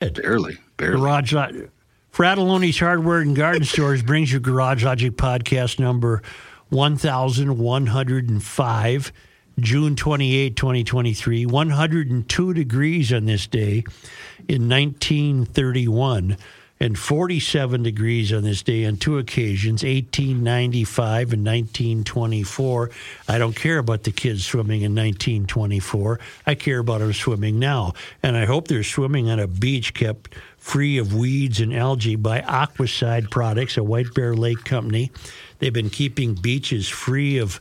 Barely, barely. Garage Lo- Fratallone's Hardware and Garden Stores brings you Garage Logic podcast number 1105, June 28, 2023. 102 degrees on this day in 1931 and 47 degrees on this day on two occasions, 1895 and 1924. I don't care about the kids swimming in 1924. I care about them swimming now. And I hope they're swimming on a beach kept free of weeds and algae by Aquacide Products, a White Bear Lake company. They've been keeping beaches free of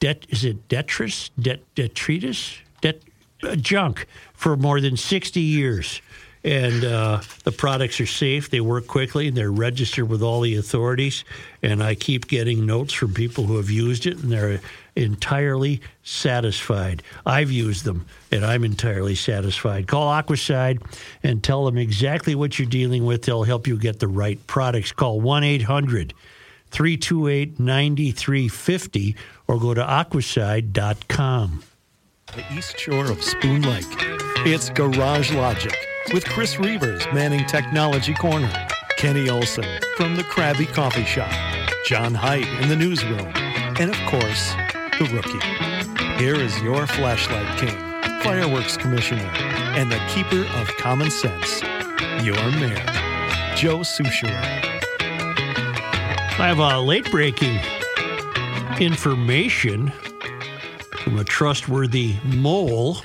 det, is it detritus, det, detritus, det, uh, junk for more than 60 years. And uh, the products are safe. They work quickly. They're registered with all the authorities. And I keep getting notes from people who have used it, and they're entirely satisfied. I've used them, and I'm entirely satisfied. Call Aquacide and tell them exactly what you're dealing with. They'll help you get the right products. Call 1 800 328 9350 or go to aquacide.com. the east shore of Spoon Lake. It's Garage Logic with Chris Reuvers manning Technology Corner, Kenny Olson from the Krabby Coffee Shop, John Heidt in the newsroom, and of course, the rookie. Here is your flashlight king, fireworks commissioner, and the keeper of common sense, your mayor, Joe Soucheray. I have a late breaking information from a trustworthy mole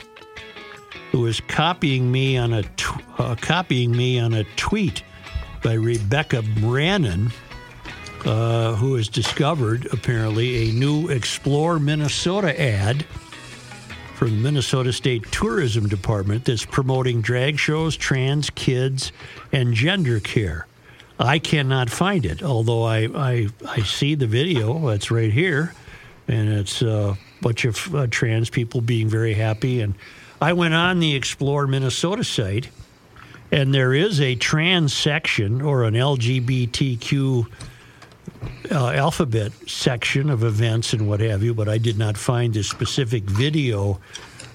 who is copying me on a tw- uh, copying me on a tweet by Rebecca Brannon, uh, who has discovered apparently a new Explore Minnesota ad from the Minnesota State Tourism Department that's promoting drag shows, trans kids, and gender care. I cannot find it, although I, I, I see the video. It's right here, and it's a bunch of uh, trans people being very happy. And I went on the Explore Minnesota site, and there is a trans section or an LGBTQ uh, alphabet section of events and what have you, but I did not find the specific video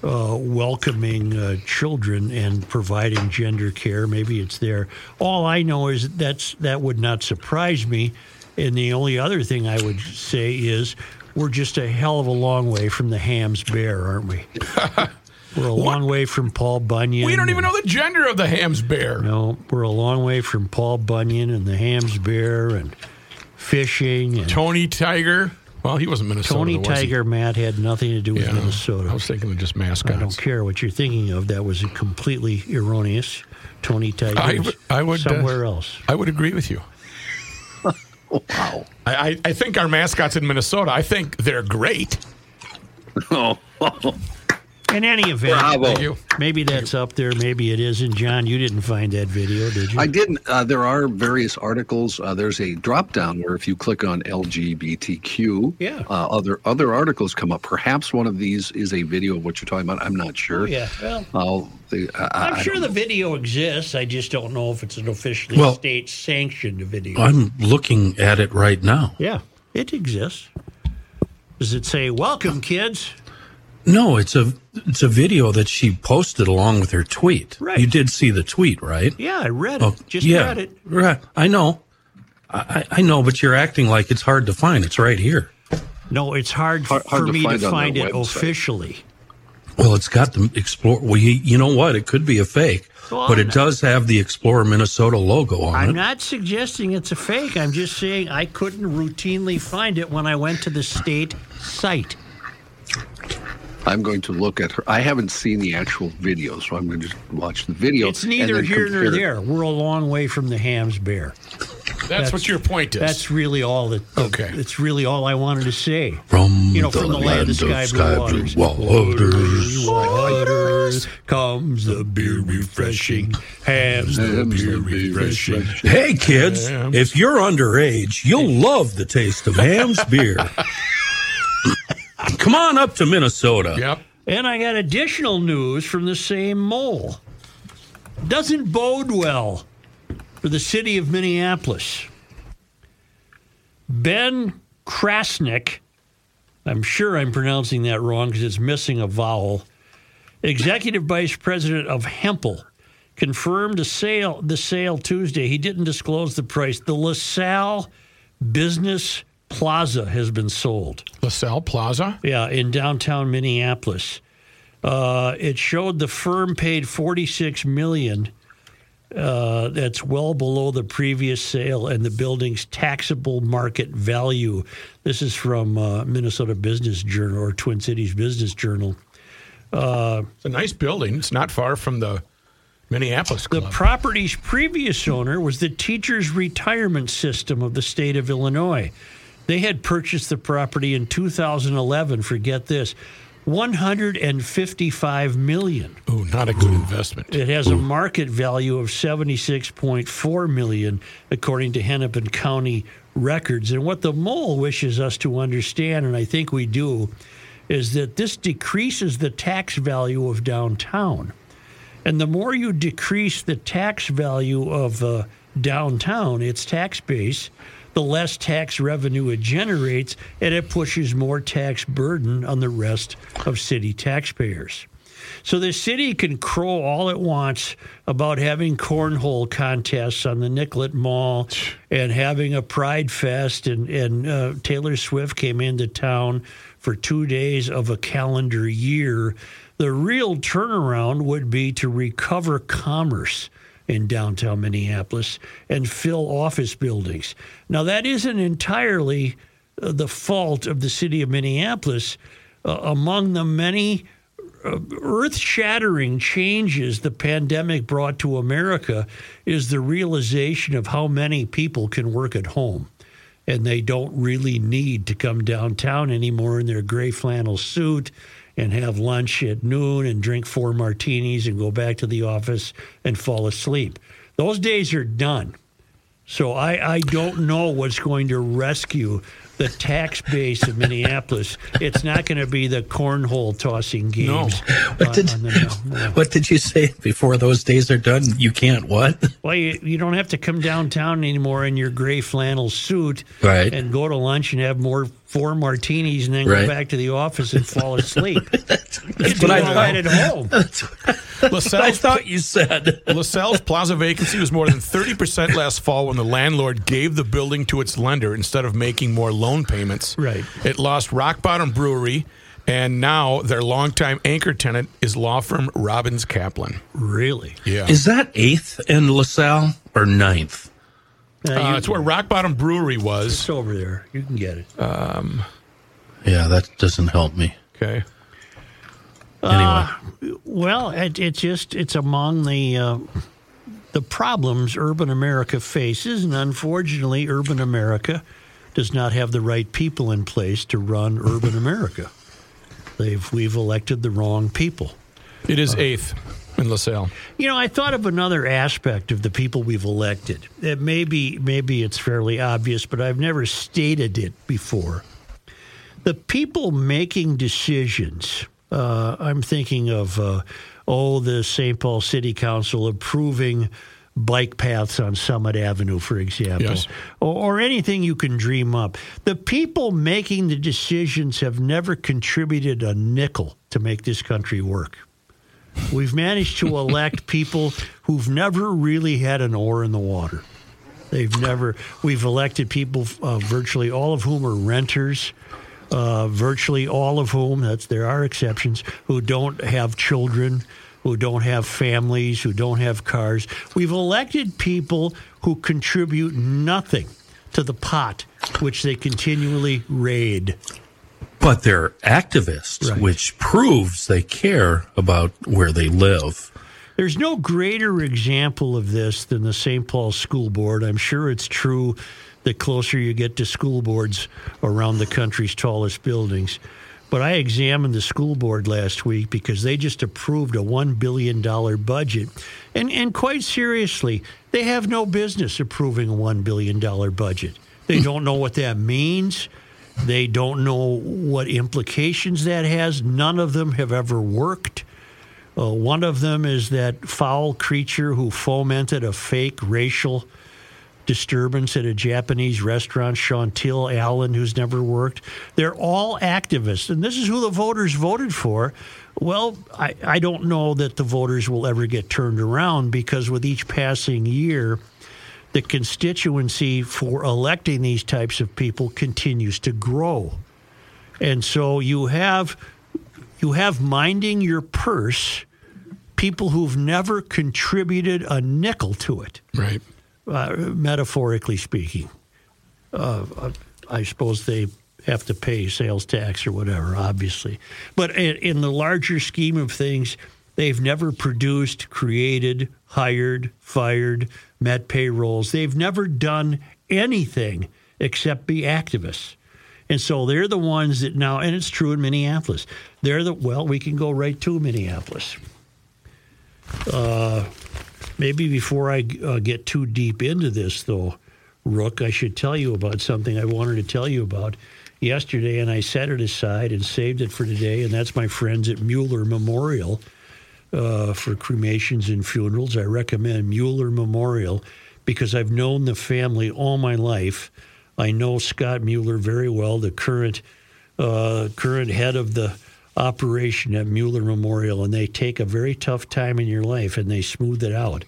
uh, welcoming uh, children and providing gender care. Maybe it's there. All I know is that's that would not surprise me. And the only other thing I would say is we're just a hell of a long way from the Hamm's Bear, aren't we? we're a long way from Paul Bunyan. We don't even know the gender of the Hamm's bear. No, we're a long way from Paul Bunyan and the Hamm's Bear and fishing and Tony Tiger. Well, he wasn't Minnesota. Tony was he? Tiger Matt had nothing to do with Yeah. Minnesota. I was thinking of just mascots. I don't care what you're thinking of. That was a completely erroneous. Tony Tiger I is would- I would, uh, somewhere else. I would agree with you. Wow. I, I, I think our mascots in Minnesota, I think they're great. Oh, In any event, Bravo. You. maybe that's up there. Maybe it isn't. John, you didn't find that video, did you? I didn't. Uh, there are various articles. Uh, there's a drop down where if you click on LGBTQ, Yeah. uh, other other articles come up. Perhaps one of these is a video of what you're talking about. I'm not sure. Oh, yeah. Well, I'll, the, I, I'm I sure don't the know. video exists. I just don't know if it's an officially Well- state sanctioned video. I'm looking at it right now. yeah, it exists. Does it say, Welcome, kids? No, it's a it's a video that she posted along with her tweet. Right. You did see the tweet, right? Yeah, I read Oh, it. Just yeah, read it. Right. I know. I, I I know, but you're acting like it's hard to find. It's right here. No, it's hard, Hard- hard for to me find to find it website. officially. Well, it's got the explore. Well, you, you know what? It could be a fake, Well, but I'm it does have the Explorer Minnesota logo on it. I'm not suggesting it's a fake. I'm just saying I couldn't routinely find it when I went to the state site. I'm going to look at her. I haven't seen the actual video, so I'm going to just watch the video. It's neither here nor compare it. there. We're a long way from the Hamm's Bear. That's, what your point is. That's really all that. Okay. It's really all I wanted to say. From You know, the from the land of land sky blue waters. waters. Waters comes the beer refreshing. Hamm's the Hamm's beer the beer refreshing. refreshing. Hey kids, if you're underage, you'll love the taste of Hamm's beer. Come on up to Minnesota. Yep. And I got additional news from the same mole. Doesn't bode well for the city of Minneapolis. Ben Krasnick, I'm sure I'm pronouncing that wrong because it's missing a vowel, executive vice president of Hempel, confirmed a sale the sale Tuesday. He didn't disclose the price. The LaSalle Business Plaza has been sold. LaSalle Plaza. Yeah, in downtown Minneapolis. Uh, it showed the firm paid 46 million. Uh, that's well below the previous sale and the building's taxable market value. This is from uh, Minnesota Business Journal or Twin Cities Business Journal. It's a nice building. It's not far from the Minneapolis The property's previous owner was the Teachers Retirement System of the state of Illinois. They had purchased the property in 2011. Forget this, 155 million. Ooh, not a good investment. It has a market value of 76.4 million, according to Hennepin County records. And what the mole wishes us to understand, and I think we do, is that this decreases the tax value of downtown. And the more you decrease the tax value of uh, downtown, its tax base, the less tax revenue it generates, and it pushes more tax burden on the rest of city taxpayers. So the city can crow all it wants about having cornhole contests on the Nicollet Mall and having a Pride Fest, and, and uh, Taylor Swift came into town for two days of a calendar year. The real turnaround would be to recover commerce in downtown Minneapolis and fill office buildings. Now, that isn't entirely uh, the fault of the city of Minneapolis. Uh, among the many earth shattering changes the pandemic brought to America is the realization of how many people can work at home. And they don't really need to come downtown anymore in their gray flannel suit and have lunch at noon and drink four martinis and go back to the office and fall asleep. Those days are done. So I, I don't know what's going to rescue the tax base of Minneapolis. It's not going to be the cornhole tossing games. What on- did, on the- no. what did you say before those days are done? You can't what? Well, you, you don't have to come downtown anymore in your gray flannel suit Right. and go to lunch and have more four martinis and then Right. go back to the office and fall asleep. That's You do what I all that at home. I thought you said. LaSalle's plaza vacancy was more than 30% last fall when the landlord gave the building to its lender instead of making more loan payments. Right. It lost Rock Bottom Brewery, and now their longtime anchor tenant is law firm Robbins Kaplan. Really? Yeah. Is that eighth in LaSalle or ninth? Uh, Uh, it's where Rock Bottom Brewery was. it's over there. You can get it. Yeah, that doesn't help me. Okay. Anyway, Well, it, it's just it's among the uh, the problems urban America faces, and unfortunately, urban America does not have the right people in place to run urban America. They've we've elected the wrong people. It is eighth in LaSalle. You know, I thought of another aspect of the people we've elected. That maybe maybe it's fairly obvious, but I've never stated it before. The people making decisions. Uh, I'm thinking of uh, oh, the St. Paul City Council approving bike paths on Summit Avenue, for example, Yes. or, or anything you can dream up. The people making the decisions have never contributed a nickel to make this country work. We've managed to elect people who've never really had an oar in the water. They've never. We've elected people, uh, virtually all of whom are renters, uh, virtually all of whom, that's there are exceptions, who don't have children, who don't have families, who don't have cars. We've elected people who contribute nothing to the pot, which they continually raid. But they're activists, Right. which proves they care about where they live. There's no greater example of this than the St. Paul School Board. I'm sure it's true the closer you get to school boards around the country's tallest buildings. But I examined the school board last week because they just approved a $1 billion budget. And, and quite seriously, they have no business approving a $1 billion budget. They don't know what that means. They don't know what implications that has. None of them have ever worked. Uh, one of them is that foul creature who fomented a fake racial disturbance at a Japanese restaurant, Chauntyll Allen, who's never worked. They're all activists, and this is who the voters voted for. Well, I, I don't know that the voters will ever get turned around because with each passing year, the constituency for electing these types of people continues to grow. And so you have you have minding your purse people who've never contributed a nickel to it, Right. uh, metaphorically speaking. Uh, I suppose they have to pay sales tax or whatever, obviously. But in, in the larger scheme of things, they've never produced, created, hired, fired, met payrolls. They've never done anything except be activists. And so they're the ones that now, and it's true in Minneapolis. They're the, well, we can go right to Minneapolis. Uh, maybe before I uh, get too deep into this, though, Rook, I should tell you about something I wanted to tell you about yesterday, and I set it aside and saved it for today, and that's my friends at Mueller Memorial uh, for cremations and funerals. I recommend Mueller Memorial because I've known the family all my life. I know Scott Mueller very well, the current uh, current head of the operation at Mueller Memorial, and they take a very tough time in your life and they smooth it out.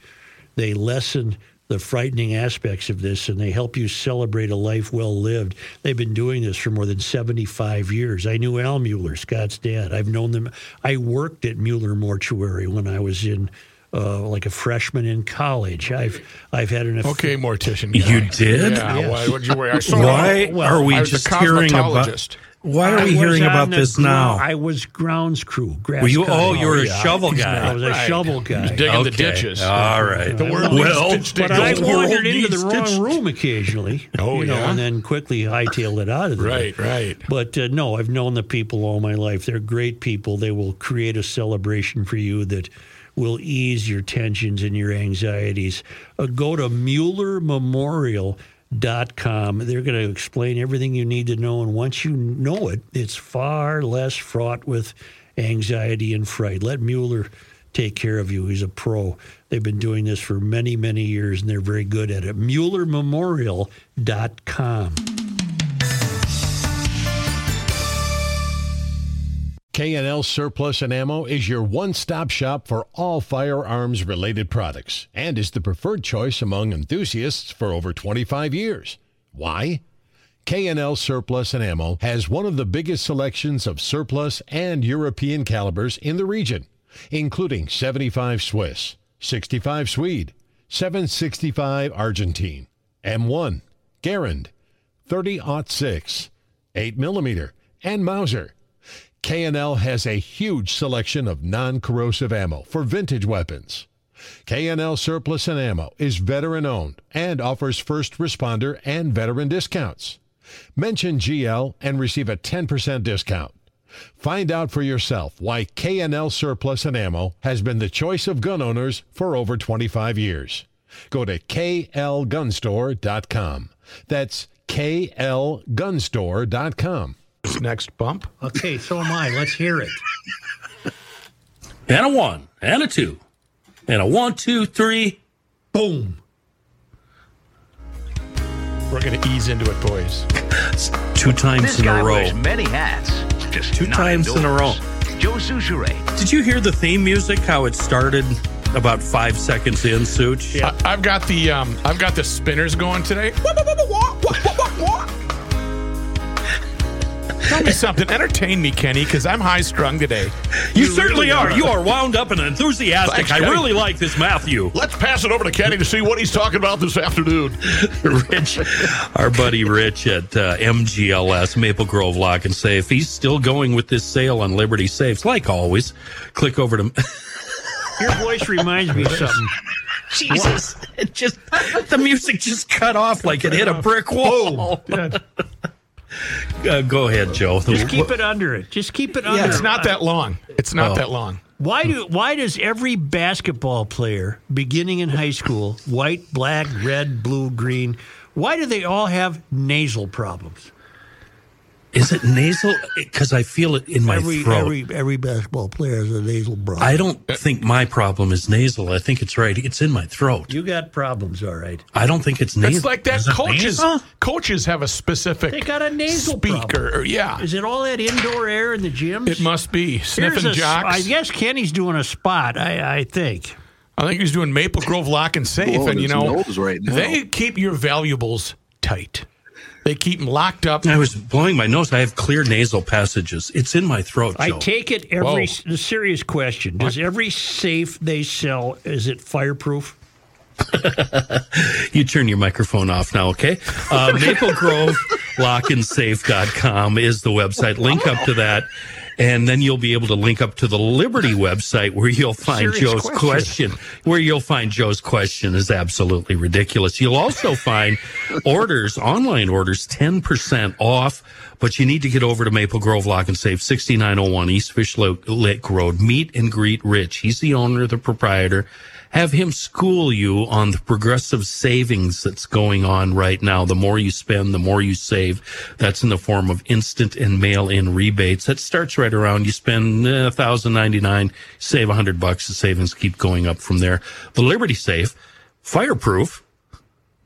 They lessen the frightening aspects of this and they help you celebrate a life well lived. They've been doing this for more than 75 years. I knew Al Mueller, Scott's dad. I've known them. I worked at Mueller Mortuary when I was in. Uh, like a freshman in college, I've I've had an Okay, mortician. You did? Yeah. Yes. Why would you wear? I saw Why well, are we I was a just hearing about? Cosmetologist. Why are we hearing about this gro- now? I was grounds crew. Grass Were you? cutting. Oh, you were a yeah. shovel guy. I guy. was a Right. shovel guy. digging the ditches. All right. The world well, needs to But dig I the world wandered into the needs wrong to- room occasionally. Oh, you know, yeah? and then quickly hightailed it out of there. Right, right. But uh, no, I've known the people all my life. They're great people. They will create a celebration for you that will ease your tensions and your anxieties. Uh, go to MuellerMemorial.com. They're going to explain everything you need to know. And once you know it, it's far less fraught with anxiety and fright. Let Mueller take care of you. He's a pro. They've been doing this for many, many years, and they're very good at it. MuellerMemorial.com. K&L Surplus and Ammo is your one-stop shop for all firearms related products and is the preferred choice among enthusiasts for over 25 years. Why? K&L Surplus and Ammo has one of the biggest selections of surplus and European calibers in the region, including 75 Swiss, 65 Swede, 765 Argentine, M1, Garand, 30-06, 8mm, and Mauser. K&L has a huge selection of non-corrosive ammo for vintage weapons. K&L Surplus and Ammo is veteran owned and offers first responder and veteran discounts. Mention GL and receive a 10% discount. Find out for yourself why K&L Surplus and Ammo has been the choice of gun owners for over 25 years. Go to klgunstore.com. That's klgunstore.com. This next bump. Okay, so am I. Let's hear it. and a one, and a two, and a one, two, three. Boom. We're going to ease into it, boys. Two times This in guy a row. wears many hats. Just Two not times in a row. Joe Soucheray. Did you hear the theme music? How it started about five seconds in, Such? I, I've got the um, I've got the spinners going today. Tell me something. Entertain me, Kenny, because I'm high strung today. You, certainly are. You are wound up and enthusiastic. Thanks, I Kenny. really like this Matthew. Let's pass it over to Kenny to see what he's talking about this afternoon. Rich, our buddy Rich at uh, MGLS, Maple Grove Lock and Safe, he's still going with this sale on Liberty Safes. Like always, click over to. Your voice reminds me of something. Jesus, it just the music just cut off like it hit a brick wall. Uh, go ahead, Joe. Just keep it under it. Just keep it under. It's not that long. It's not Oh. that long. Why do why does every basketball player beginning in high school, white, black, red, blue, green, why do they all have nasal problems? Is it nasal? Because I feel it in my every throat. every every basketball player has a nasal problem. I don't think my problem is nasal. I think it's right. It's in my throat. you got problems, all right. I don't think it's nasal. It's like that. Is it Coaches, nasal? coaches have a specific. They got a nasal speaker. problem. Yeah, Is it all that indoor air in the gym? it must be Here's sniffing a- jocks. I guess Kenny's doing a spot. I, I think. I think he's doing Maple Grove Lock and Safe, Blowing and you know right now. they keep your valuables tight. They keep them locked up. I was blowing my nose. I have clear nasal passages. It's in my throat, I take it every Whoa. the serious question. Does every safe they sell is it fireproof? you turn your microphone off now, okay? Uh, Maple Grove lockandsafe.com is the website. Link up to that. And then you'll be able to link up to the Liberty website where you'll find Serious Joe's question. question. Where you'll find Joe's question is absolutely ridiculous. You'll also find orders, online orders, 10% off. But you need to get over to Maple Grove Lock and Safe, 6901 East Fish Lake Road. Meet and greet Rich. He's the owner, the proprietor have him school you on the progressive savings that's going on right now. The more you spend, the more you save. That's in the form of instant and mail in rebates. That starts right around you spend a thousand ninety nine, save a hundred bucks. The savings keep going up from there. The Liberty Safe, fireproof.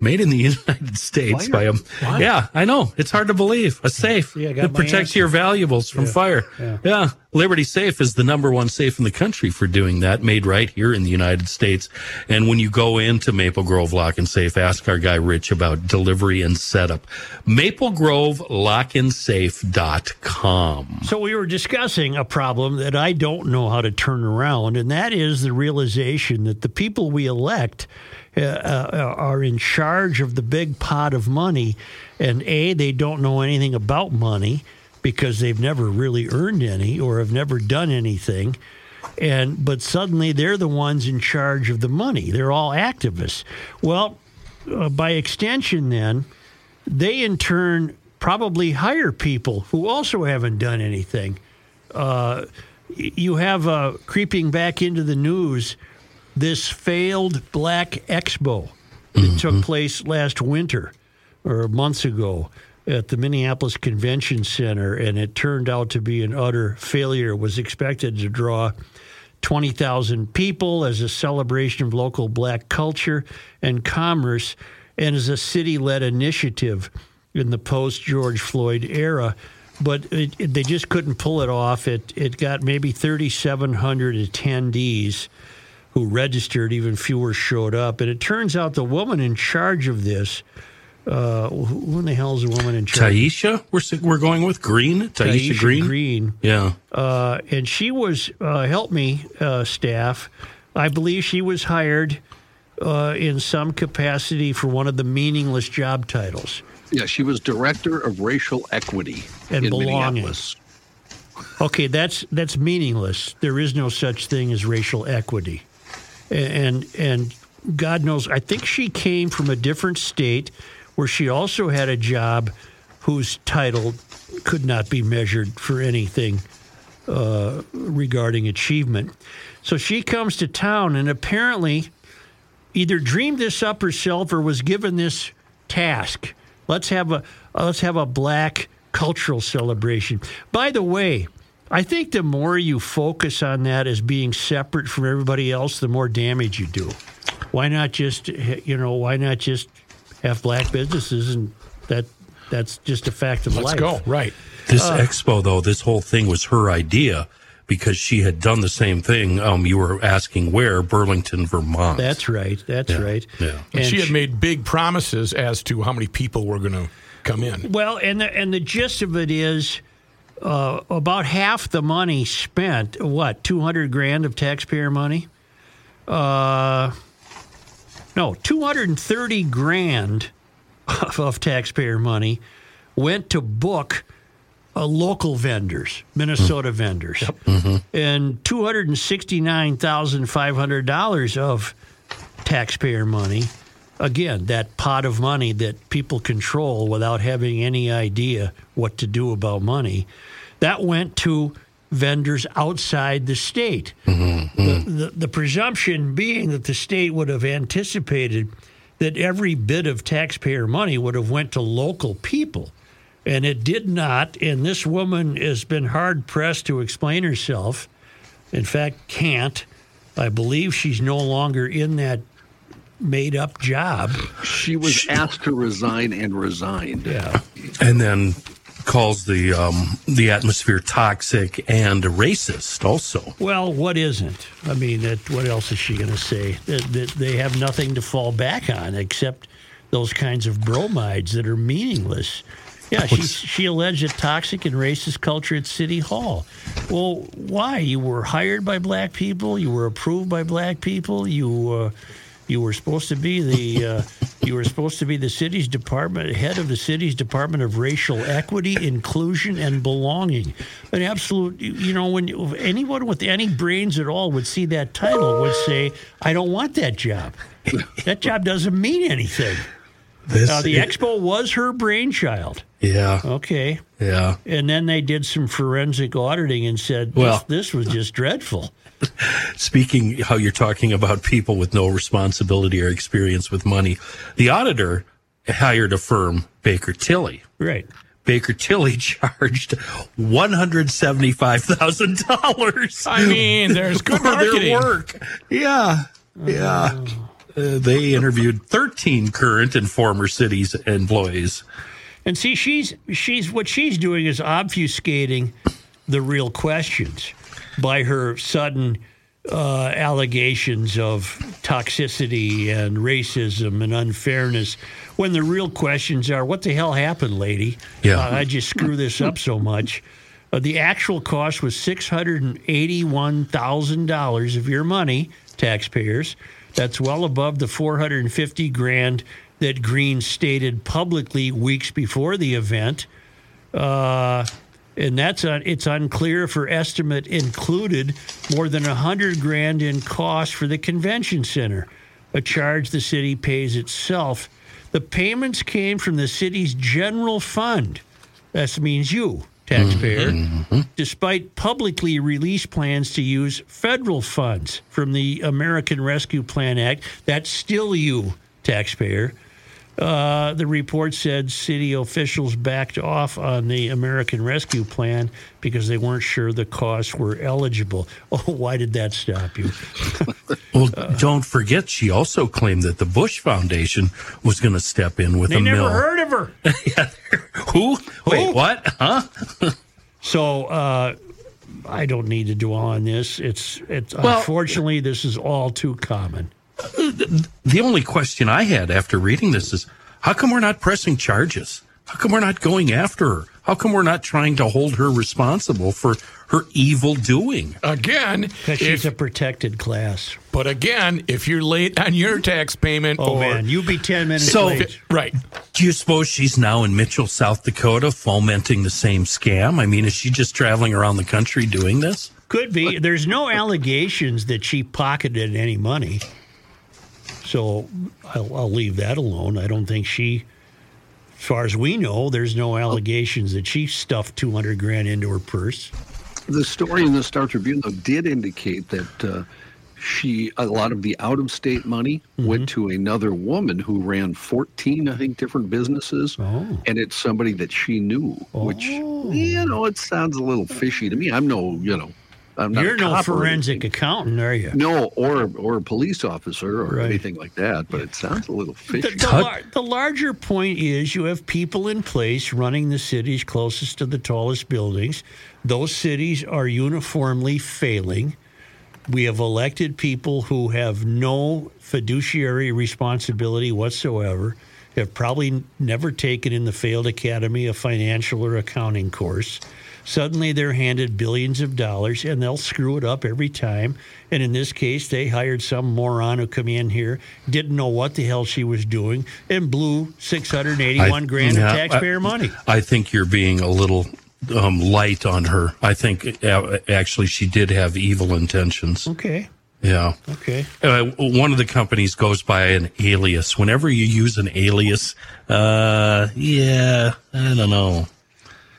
Made in the United States by a yeah, I know it's hard to believe a safe Yeah, that protects answer. your valuables from fire. Yeah. Liberty Safe is the number one safe in the country for doing that, made right here in the United States. And when you go into Maple Grove Lock and Safe, ask our guy Rich about delivery and setup. Maple Grove Lock and Safe.com. So we were discussing a problem that I don't know how to turn around, and that is the realization that the people we elect uh, uh, are in charge of the big pot of money, and a they don't know anything about money because they've never really earned any or have never done anything. And but suddenly they're the ones in charge of the money. They're all activists. Well, uh, by extension, then they in turn probably hire people who also haven't done anything. Uh, you have uh, creeping back into the news this failed Black Expo that mm-hmm. took place last winter or months ago at the Minneapolis Convention Center, and it turned out to be an utter failure. It was expected to draw 20,000 people as a celebration of local black culture and commerce and as a city led initiative in the post George Floyd era. But it, it- they just couldn't pull it off. It, it got maybe 3,700 attendees who registered, even fewer showed up. And it turns out the woman in charge of this, uh, who who in the hell is the woman in charge? Tyeastia, we're, we're going with Green? Tyeastia, Tyeastia Green? Green. Yeah. Uh, and she was uh, help me uh, staff. I believe she was hired uh, in some capacity for one of the meaningless job titles. Yeah, she was director of racial equity And in belonging. Okay, that's that's meaningless. There is no such thing as racial equity, and and God knows, I think she came from a different state where she also had a job whose title could not be measured for anything uh, regarding achievement. So she comes to town and apparently either dreamed this up herself or was given this task. Let's have a let's have a black cultural celebration. By the way, I think the more you focus on that as being separate from everybody else, the more damage you do. Why not just you know why not just have black businesses and that that's just a fact of life. Let's go. Right. This Uh. expo, though, this whole thing was her idea because she had done the same thing. Um, you were asking where Burlington, Vermont. That's right. That's right. yeah. And she had she- made big promises as to how many people were going to come in. Well, and the, and the gist of it is uh, about half the money spent. What two hundred grand of taxpayer money? Uh, no, two hundred and thirty grand of, of taxpayer money went to book uh, local vendors, Minnesota vendors, and two hundred and sixty nine thousand five hundred dollars of taxpayer money. Again, that pot of money that people control without having any idea what to do about money, that went to vendors outside the state. Mm-hmm, mm-hmm. The, the, the presumption being that the state would have anticipated that every bit of taxpayer money would have went to local people. And it did not. And this woman has been hard pressed to explain herself. In fact, can't. I believe she's no longer in that made up job. She was asked to resign and resigned. Yeah. and then calls the um, the atmosphere toxic and racist. Also, Well, what isn't? I mean, that, what else is she going to say? That, that they have nothing to fall back on except those kinds of bromides that are meaningless. Yeah, she, she alleged a toxic and racist culture at City Hall. Well, why? You were hired by black people. You were approved by black people. You uh, you were supposed to be the uh, you were supposed to be the city's department head of the city's department of racial equity, inclusion, and belonging. An absolute, you- know, when you- anyone with any brains at all would see that title would say, "I don't want that job. That job doesn't mean anything." this Now, the expo was her brainchild. yeah, Okay. yeah. And then they did some forensic auditing and said, Well- this, this was just dreadful. Speaking how you're talking about people with no responsibility or experience with money, the auditor hired a firm, Baker Tilly. Right. Baker Tilly charged one hundred seventy-five thousand dollars I mean, there's good marketing. work. Yeah, yeah. Uh, they interviewed thirteen current and former cities employees. And see, she's she's what she's doing is obfuscating the real questions by her sudden uh, allegations of toxicity and racism and unfairness. When the real questions are, what the hell happened, lady? Yeah. Uh, I just screw this up so much. Uh, the actual cost was six hundred and eighty-one thousand dollars of your money, taxpayers. That's well above the four hundred and fifty grand that Green stated publicly weeks before the event. Uh, and that's it's unclear if her estimate included more than a hundred grand in cost for the convention center, a charge the city pays itself. The payments came from the city's general fund. That means you, taxpayer, mm-hmm. despite publicly released plans to use federal funds from the American Rescue Plan Act. That's still you, taxpayer. Uh, the report said city officials backed off on the American Rescue Plan because they weren't sure the costs were eligible. Oh, why did that stop you? Well, don't forget, she also claimed that the Bush Foundation was going to step in with a mill. They never heard of her. yeah, Who? Wait, Who? what? Huh? So uh, I don't need to dwell on this. It's it's Well- unfortunately this is all too common. The only question I had after reading this is how come we're not pressing charges? How come we're not going after her? How come we're not trying to hold her responsible for her evil doing? Again, Because she's if, a protected class. but again, if you're late on your tax payment, Oh or man, you be ten minutes So- late. right, Do you suppose she's now in Mitchell, South Dakota, fomenting the same scam? I mean, is she just traveling around the country doing this? Could be. There's no allegations that she pocketed any money. So I'll, I'll leave that alone. I don't think she, as far as we know, there's no allegations that she stuffed 200 grand into her purse. The story in the Star Tribune though did indicate that uh, she a lot of the out of state money went to another woman who ran 14 I think different businesses Oh. and it's somebody that she knew which you know it sounds a little fishy to me. I'm no, you know, You're a no cop forensic accountant, are you? No, or or a police officer or Right. anything like that, but it sounds a little The, fishy. the, lar- the larger point is you have people in place running the cities closest to the tallest buildings. Those cities are uniformly failing. We have elected people who have no fiduciary responsibility whatsoever, have probably never taken in the failed academy a financial or accounting course. Suddenly they're handed billions of dollars and they'll screw it up every time. And in this case, they hired some moron who come in here, didn't know what the hell she was doing, and blew 681 grand yeah, of taxpayer money. I think you're being a little um, light on her. I think uh, actually she did have evil intentions. Okay. Yeah. Okay. Uh, one of the companies goes by an alias. Whenever you use an alias, uh, yeah, I don't know.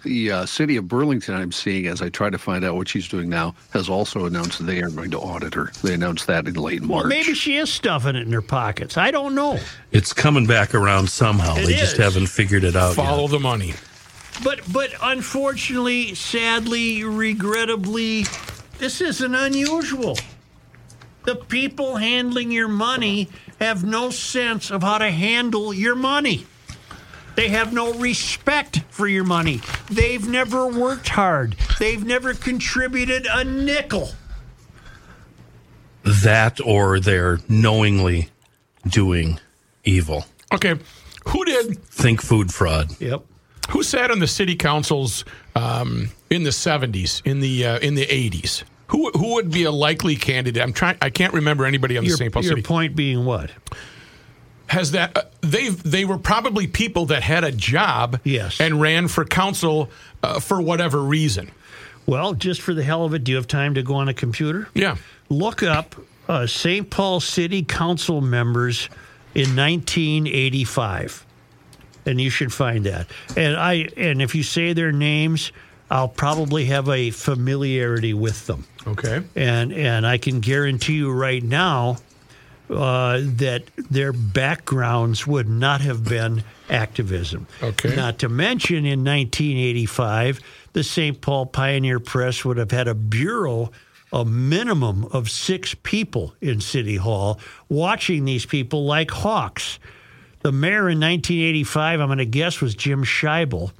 The uh, city of Burlington, I'm seeing as I try to find out what she's doing now, has also announced they are going to audit her. They announced that in late March. Well, maybe she is stuffing it in her pockets. I don't know. It's coming back around somehow. It they just haven't figured it out follow yet. the money. but but unfortunately, sadly, regrettably, this isn't unusual. The people handling your money have no sense of how to handle your money. They have no respect for your money. They've never worked hard. They've never contributed a nickel. That or they're knowingly doing evil. Okay, who did Think food fraud. Yep. who sat on the city councils um, in the seventies, in the uh, in the eighties? Who who would be a likely candidate? I'm trying. I can't remember anybody on the Your, St. Paul your City. point being what? Has that uh, they they were probably people that had a job, Yes. and ran for council uh, for whatever reason. Well, just for the hell of it, do you have time to go on a computer? Yeah. Look up uh, St. Paul City Council members in 1985, and you should find that. And I and if you say their names, I'll probably have a familiarity with them. Okay. and and I can guarantee you right now uh, that their backgrounds would not have been activism. Okay. Not to mention, in 1985, the St. Paul Pioneer Press would have had a bureau. A minimum of six people in City Hall watching these people like hawks. The mayor in 1985, I'm going to guess, was Jim Scheibel.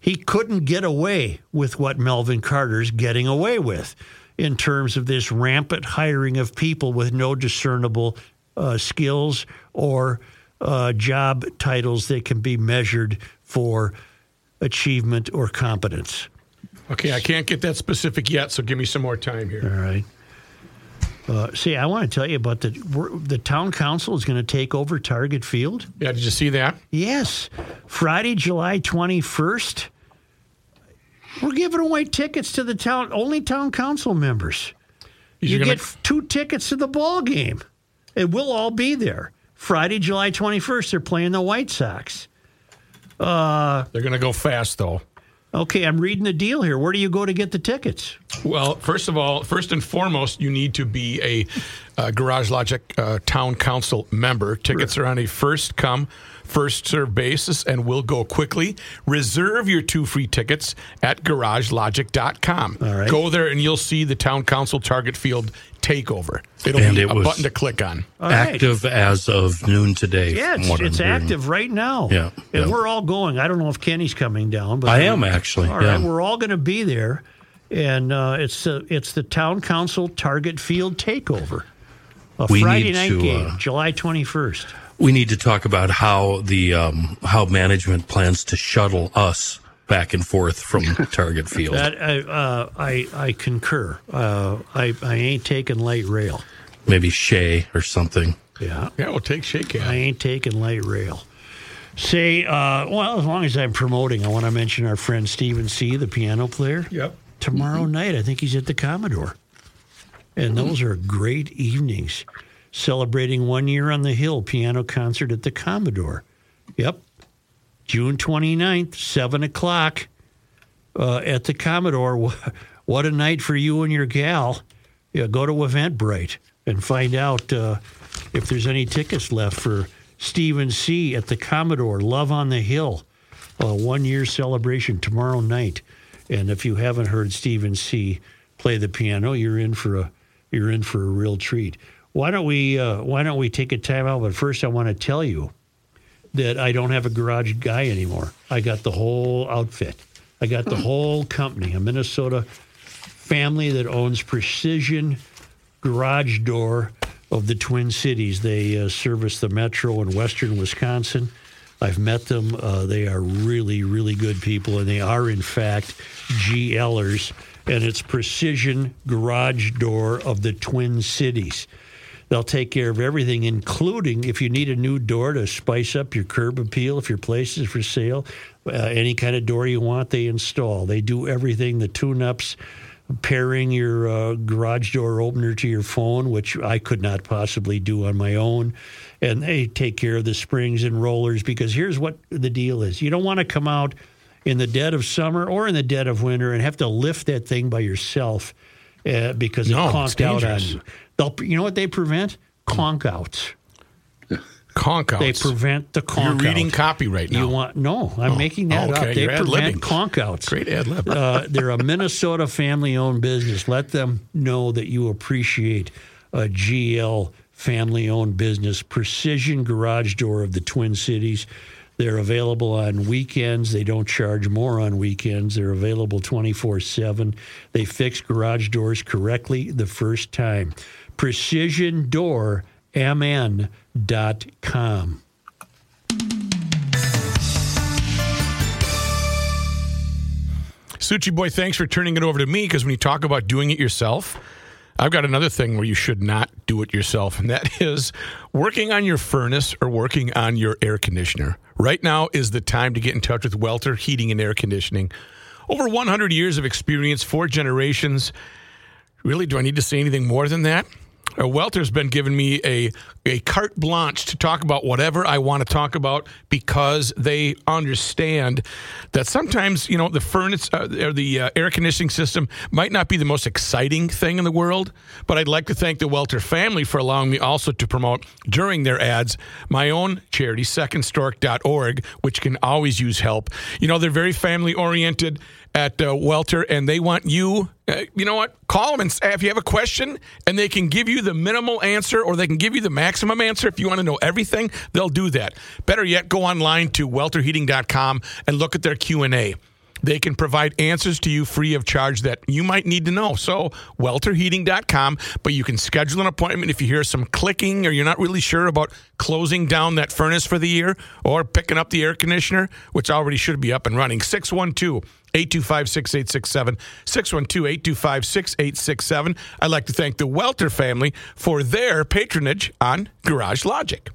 He couldn't get away with what Melvin Carter's getting away with in terms of this rampant hiring of people with no discernible uh, skills or uh, job titles that can be measured for achievement or competence. Okay. I can't get that specific yet, so give me some more time here. All right. Uh, see, I want to tell you about the the town council is going to take over Target Field. Yeah. Did you see that? Yes, Friday, July twenty first. We're giving away tickets to the town only town council members. You get two tickets to the ball game. It will all be there. Friday, July twenty first. They're playing the White Sox. Uh, they're going to go fast, though. Okay, I'm reading the deal here. Where do you go to get the tickets? Well, first of all, first and foremost, you need to be a uh, Garage Logic uh, Town Council member. Tickets are on a first come, first serve basis and will go quickly. Reserve your two free tickets at garagelogic.com. All right. Go there and you'll see the Town Council Target Field takeover. It'll And be it a was- button to click on. All right. Active as of noon today. Yeah, it's, it's active right now. Yeah, and yeah. we're all going. I don't know if Kenny's coming down, but I am actually. All right, yeah. we're all going to be there, and uh, it's the it's the town council Target Field takeover. A We Friday need night to, game, uh, July twenty first. We need to talk about how the um, how management plans to shuttle us back and forth from Target Field. That I uh, I, I concur. Uh, I I ain't taking light rail. Maybe Shay or something. Yeah, Yeah, we'll take shake I ain't taking light rail. Say, uh, well, as long as I'm promoting, I want to mention our friend Stephen C., the piano player. Yep. tomorrow night. I think he's at the Commodore. And those are great evenings. Celebrating one year on the Hill piano concert at the Commodore. Yep. June 29th, 7 o'clock uh, at the Commodore. What a night for you and your gal. Yeah, go to Eventbrite and find out uh, if there's any tickets left for Stephen C. at the Commodore, Love on the Hill, a one year celebration tomorrow night. And if you haven't heard Stephen C. play the piano, you're in for a you're in for a real treat. Why don't we uh, Why don't we take a time out? But first, I want to tell you that I don't have a garage guy anymore. I got the whole outfit. I got the whole company, a Minnesota family that owns Precision Garage Door of the Twin Cities. They uh, service the metro in western Wisconsin. I've met them. Uh, they are really, really good people, and they are, in fact, GLers. And it's Precision Garage Door of the Twin Cities. They'll take care of everything, including if you need a new door to spice up your curb appeal, if your place is for sale, uh, any kind of door you want, they install. They do everything the tune ups, pairing your uh, garage door opener to your phone, which I could not possibly do on my own. And they take care of the springs and rollers because here's what the deal is you don't want to come out in the dead of summer or in the dead of winter and have to lift that thing by yourself uh, because No, it it's conked out on you. They'll, you know what they prevent? Conk outs. Conk outs. They prevent the conk You're reading out. copy right now. You want no? I'm making that okay, up. They you're prevent conk outs. Great ad lib. uh, they're a Minnesota family-owned business. Let them know that you appreciate a GL family-owned business. Precision Garage Door of the Twin Cities. They're available on weekends. They don't charge more on weekends. They're available 24/7. They fix garage doors correctly the first time. PrecisionDoorMN.com. Suchi boy, thanks for turning it over to me because when you talk about doing it yourself, I've got another thing where you should not do it yourself, and that is working on your furnace or working on your air conditioner. Right now is the time to get in touch with Welter Heating and Air Conditioning. Over 100 years of experience, four generations. Really, do I need to say anything more than that? Uh, Welter's been giving me a, a carte blanche to talk about whatever I want to talk about because they understand that sometimes, you know, the furnace uh, or the uh, air conditioning system might not be the most exciting thing in the world. But I'd like to thank the Welter family for allowing me also to promote during their ads my own charity, secondstork.org, which can always use help. You know, they're very family oriented at uh, Welter, and they want you. Uh, you know what? Call them and say if you have a question, and they can give you the minimal answer, or they can give you the maximum answer. If you want to know everything, they'll do that. Better yet, go online to welterheating.com and look at their Q and A. They can provide answers to you free of charge that you might need to know. So, welterheating.com, but you can schedule an appointment if you hear some clicking or you're not really sure about closing down that furnace for the year or picking up the air conditioner, which already should be up and running. 612 825 6867. 612 825 6867. I'd like to thank the Welter family for their patronage on Garage Logic.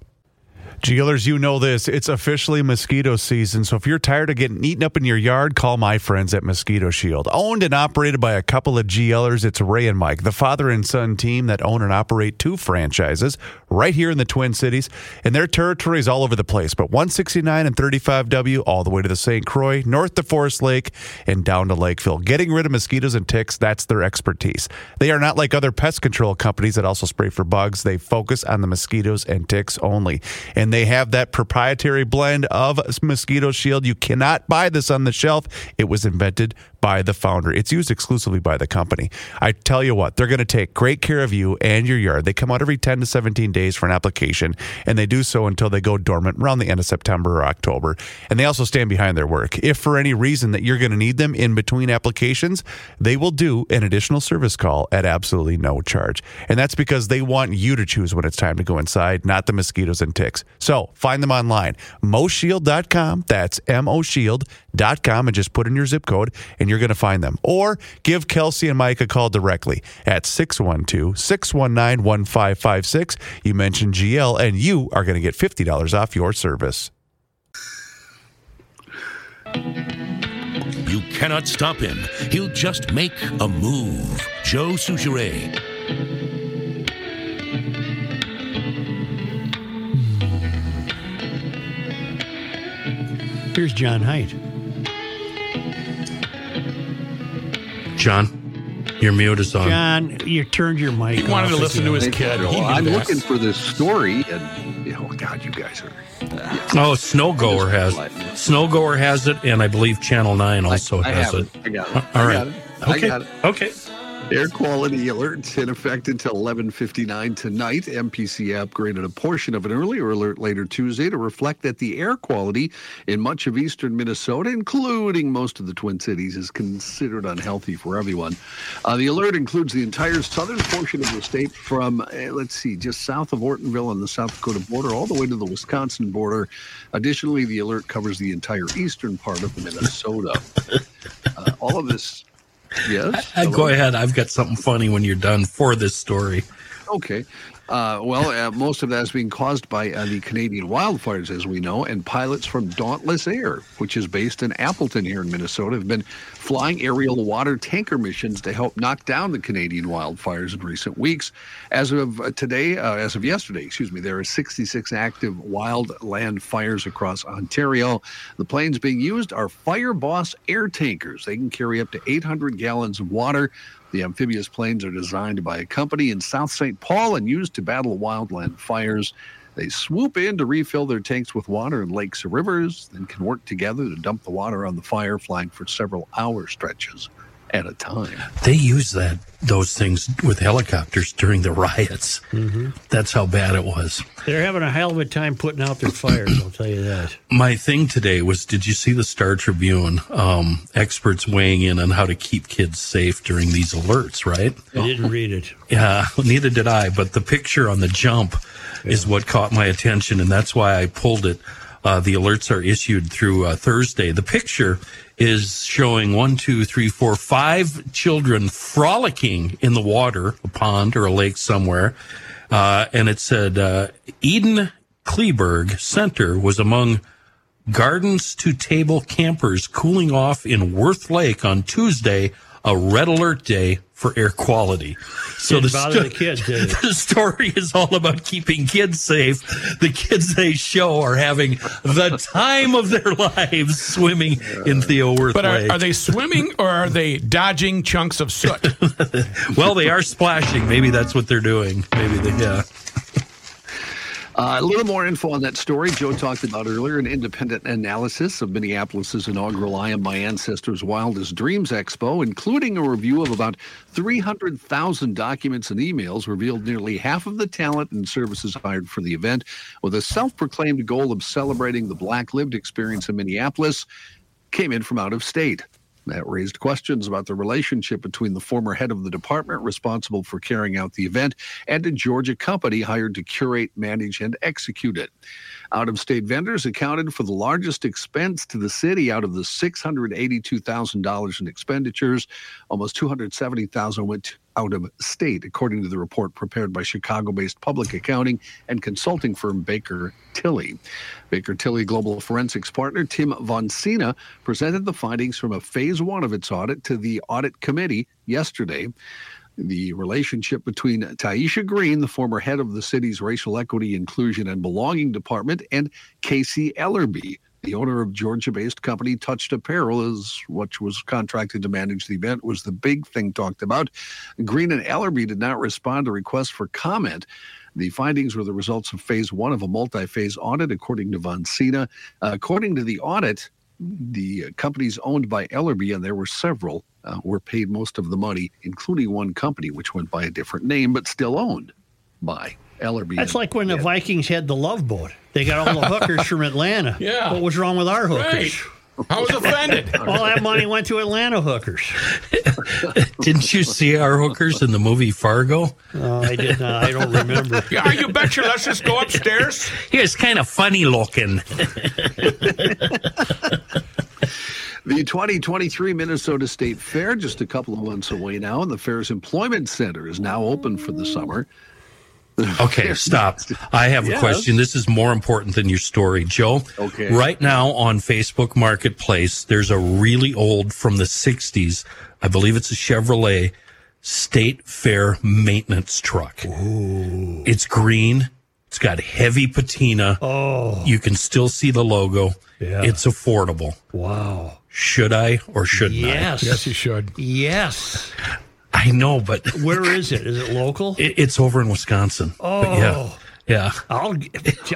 GLers, you know this. It's officially mosquito season. So if you're tired of getting eaten up in your yard, call my friends at Mosquito Shield. Owned and operated by a couple of GLers, it's Ray and Mike, the father and son team that own and operate two franchises right here in the Twin Cities. And their territory is all over the place, but 169 and 35W, all the way to the St. Croix, north to Forest Lake, and down to Lakeville. Getting rid of mosquitoes and ticks, that's their expertise. They are not like other pest control companies that also spray for bugs. They focus on the mosquitoes and ticks only. And they have that proprietary blend of mosquito shield. You cannot buy this on the shelf. It was invented by the founder. It's used exclusively by the company. I tell you what, they're going to take great care of you and your yard. They come out every 10 to 17 days for an application, and they do so until they go dormant around the end of September or October. And they also stand behind their work. If for any reason that you're going to need them in between applications, they will do an additional service call at absolutely no charge. And that's because they want you to choose when it's time to go inside, not the mosquitoes and ticks. So find them online, moshield.com. That's M-O-Shield.com and just put in your zip code and you're going to find them. Or give Kelsey and Mike a call directly at 612-619-1556. You mentioned GL and you are going to get $50 off your service. You cannot stop him. He'll just make a move. Joe Soucheray. Here's John Heidt. John, your mute is on. John, you turned your mic. He wanted to off listen to his kid. He knew I'm that. looking for this story, and you know, God, you guys are. Oh, Snowgoer has Snowgoer has it, and I believe Channel Nine also I has have it. it. I got it. All I right. got it. I Okay. got it. Okay. Air quality alerts in effect until 11:59 tonight. MPC upgraded a portion of an earlier alert later Tuesday to reflect that the air quality in much of eastern Minnesota, including most of the Twin Cities, is considered unhealthy for everyone. Uh, the alert includes the entire southern portion of the state from, uh, let's see, just south of Ortonville on the South Dakota border all the way to the Wisconsin border. Additionally, the alert covers the entire eastern part of Minnesota. Uh, all of this. Yes. Hello? go ahead. I've got something funny when you're done for this story. Okay. Uh, well, uh, most of that is being caused by uh, the Canadian wildfires, as we know, and pilots from Dauntless Air, which is based in Appleton here in Minnesota, have been flying aerial water tanker missions to help knock down the Canadian wildfires in recent weeks. As of uh, today, uh, as of yesterday, excuse me, there are 66 active wildland fires across Ontario. The planes being used are Fire Boss air tankers. They can carry up to 800 gallons of water. The amphibious planes are designed by a company in South St. Paul and used to battle wildland fires. They swoop in to refill their tanks with water in lakes or rivers, then can work together to dump the water on the fire, flying for several hour stretches at a time. They use that those things with helicopters during the riots. That's how bad it was. They're having a hell of a time putting out their fires, I'll tell you that. My thing today was did you see the Star Tribune? Um, experts weighing in on how to keep kids safe during these alerts, right? I didn't read it. Yeah, neither did I. But the picture on the jump is what caught my attention, and that's why I pulled it. Uh, the alerts are issued through uh, Thursday. The picture is showing one, two, three, four, five children frolicking in the water, a pond or a lake somewhere. Uh, and it said uh, Eden Kleberg Center was among gardens to table campers cooling off in Wirth Lake on Tuesday, a red alert day for air quality. So the, sto- the kids, the story is all about keeping kids safe. The kids they show are having the time of their lives swimming in Theo Wirth But are, are they swimming or are they dodging chunks of soot? well, they are splashing. Maybe that's what they're doing. Maybe they, yeah. Uh, a little more info on that story Joe talked about earlier an independent analysis of Minneapolis's inaugural I Am My Ancestors Wildest Dreams Expo, including a review of about 300,000 documents and emails, revealed nearly half of the talent and services hired for the event, with a self proclaimed goal of celebrating the Black lived experience in Minneapolis, came in from out of state. That raised questions about the relationship between the former head of the department responsible for carrying out the event and a Georgia company hired to curate, manage, and execute it. Out of state vendors accounted for the largest expense to the city out of the $682,000 in expenditures. Almost 270,000 went out of state, according to the report prepared by Chicago based public accounting and consulting firm Baker Tilly. Baker Tilly Global Forensics partner Tim Von Sina presented the findings from a phase one of its audit to the audit committee yesterday. The relationship between Tyeastia Green, the former head of the city's racial equity, inclusion, and belonging department, and Casey Ellerby, the owner of Georgia-based company Touched Apparel, is which was contracted to manage the event, was the big thing talked about. Green and Ellerby did not respond to requests for comment. The findings were the results of phase one of a multi-phase audit, according to Von Sina. Uh, according to the audit, the companies owned by Ellerby, and there were several, uh, were paid most of the money, including one company which went by a different name but still owned by Ellerby. That's and- like when the Vikings had the Love Boat. They got all the hookers from Atlanta. Yeah. What was wrong with our hookers? right. I was offended. All that money went to Atlanta hookers. Didn't you see our hookers in the movie Fargo? Oh, I did not. I don't remember. Yeah, you betcha. Let's just go upstairs. He was kind of funny looking. The 2023 Minnesota State Fair, just a couple of months away now, and the fair's employment center is now open for the summer. Okay, stop. I have a question. This is more important than your story, Joe. Okay. Right now on Facebook Marketplace, there's a really old from the 60s, I believe it's a Chevrolet State Fair maintenance truck. Ooh. It's green. It's got heavy patina. Oh, You can still see the logo. Yeah. It's affordable. wow. Should I or shouldn't Yes. Yes, you should. Yes. I? I know, but Where is it? Is it local? it, it's over in Wisconsin. But yeah. Oh. Yeah. I'll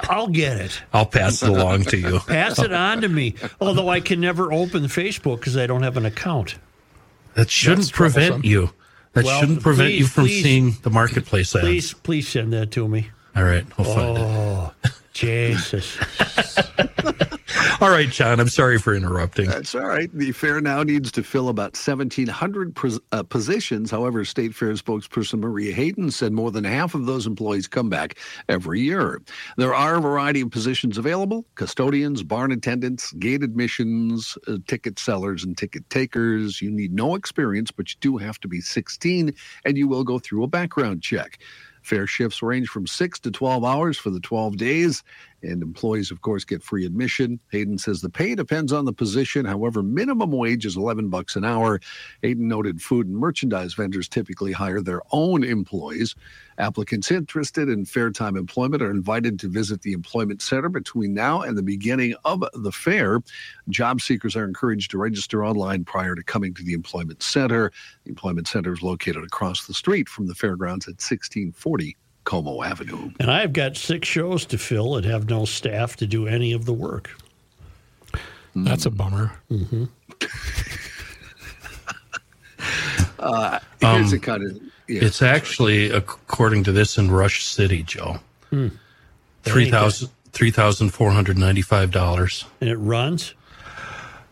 I'll get it. I'll pass it along to you. Pass it on to me. Although I can never open Facebook because I don't have an account. That shouldn't That's prevent troublesome. you. That Well, shouldn't prevent please, you from please. seeing the marketplace ad. Please, please send that to me. All right, I'll find it. Oh, Jesus. All right, John. I'm sorry for interrupting. That's all right. The fair now needs to fill about 1,700 pos- uh, positions. However, State Fair spokesperson Maria Hayden said more than half of those employees come back every year. There are a variety of positions available custodians, barn attendants, gate admissions, uh, ticket sellers, and ticket takers. You need no experience, but you do have to be 16, and you will go through a background check. Fair shifts range from 6 to 12 hours for the 12 days, and employees, of course, get free admission. Hayden says the pay depends on the position. However, minimum wage is 11 bucks an hour. Hayden noted food and merchandise vendors typically hire their own employees. Applicants interested in fair time employment are invited to visit the employment center between now and the beginning of the fair. Job seekers are encouraged to register online prior to coming to the employment center. The employment center is located across the street from the fairgrounds at 1640 Como Avenue. And I've got six shows to fill and have no staff to do any of the work. That's a bummer. Mm-hmm. Uh, here's um, the kind of yeah, It's actually, according to this, in Rush City, Joe. Hmm. Three thousand three thousand four hundred ninety-five dollars. And it runs.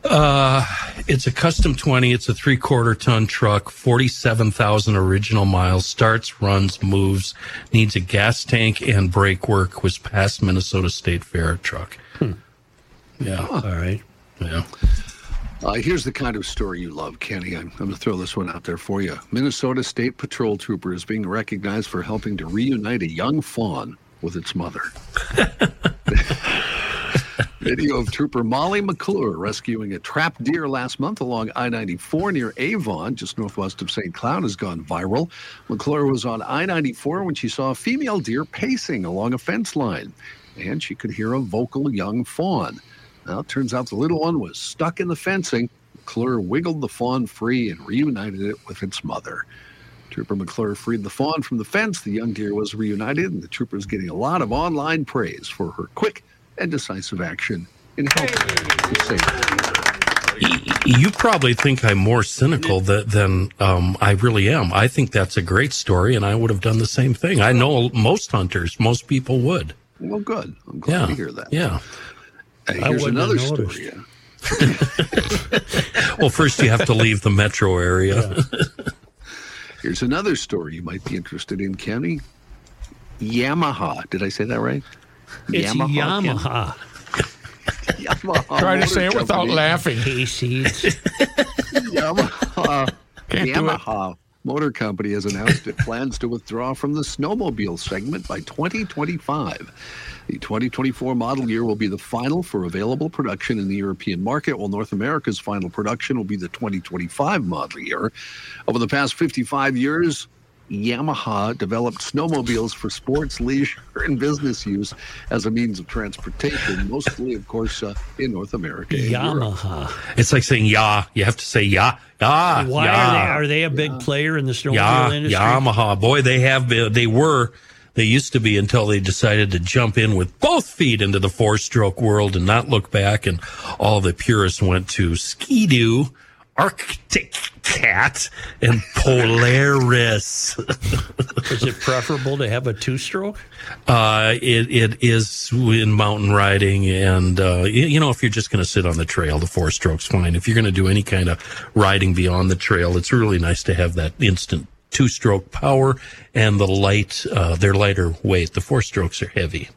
It's a custom twenty. It's a three-quarter ton truck, forty-seven thousand original miles. Starts, runs, moves. Needs a gas tank and brake work. Was past Minnesota State Fair truck. Yeah, All right. yeah. Uh, here's the kind of story you love, Kenny. I'm, I'm going to throw this one out there for you. Minnesota State Patrol Trooper is being recognized for helping to reunite a young fawn with its mother. Video of Trooper Molly McClure rescuing a trapped deer last month along I 94 near Avon, just northwest of St. Cloud, has gone viral. McClure was on I 94 when she saw a female deer pacing along a fence line, and she could hear a vocal young fawn. Now, it turns out the little one was stuck in the fencing. McClure wiggled the fawn free and reunited it with its mother. Trooper McClure freed the fawn from the fence. The young deer was reunited, and the trooper is getting a lot of online praise for her quick and decisive action in helping to save. You probably think I'm more cynical than, than um, I really am. I think that's a great story, and I would have done the same thing. I know most hunters, most people would. Well, good. I'm glad Yeah, to hear that. yeah. Uh, here's another story. Well, first you have to leave the metro area. Here's another story you might be interested in, Kenny. Yamaha. Did I say that right? It's Ken? Yamaha. Yamaha. Try to say it without Company. laughing. Hayseeds. Yamaha, Can't do it. Yamaha Motor Company has announced it plans to withdraw from the snowmobile segment by 2025. The 2024 model year will be the final for available production in the European market, while North America's final production will be the 2025 model year. Over the past 55 years, Yamaha developed snowmobiles for sports, leisure, and business use as a means of transportation, mostly, of course, uh, in North America. and Europe. Yamaha. It's like saying yeah. You have to say yeah, yeah. Why yeah. are they? Are they a big player in the snowmobile Yeah, industry? Yamaha. Boy, they have been, they were, they used to be until they decided to jump in with both feet into the four stroke world and not look back. And all the purists went to Ski-Doo, Arctic Cat, and Polaris. Is it preferable to have a two-stroke? Uh, it, it is in mountain riding, and uh, you, you know, if you're just going to sit on the trail, the four strokes fine. If you're going to do any kind of riding beyond the trail, it's really nice to have that instant two stroke power and the light. Uh, they're lighter weight. The four strokes are heavy,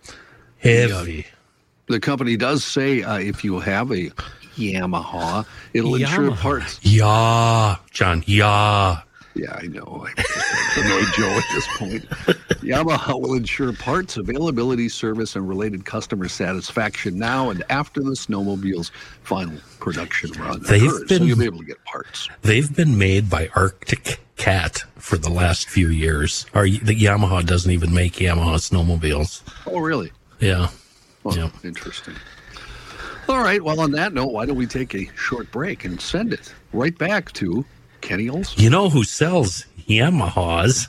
heavy. The company does say uh, if you have a Yamaha, it'll insure Yamaha. parts. Yeah, John. Yeah. Yeah, I know. I annoyed Joe at this point. Yamaha will ensure parts availability, service, and related customer satisfaction now and after the snowmobile's final production run They've occurs. so been- you'll be able to get parts. They've been made by Arctic Cat for the last few years. Or the Yamaha doesn't even make Yamaha snowmobiles. Oh, really? Yeah. Well, Yeah. Interesting. All right. Well, on that note, why don't we take a short break and send it right back to Kenny Olson? You know who sells Yamahas?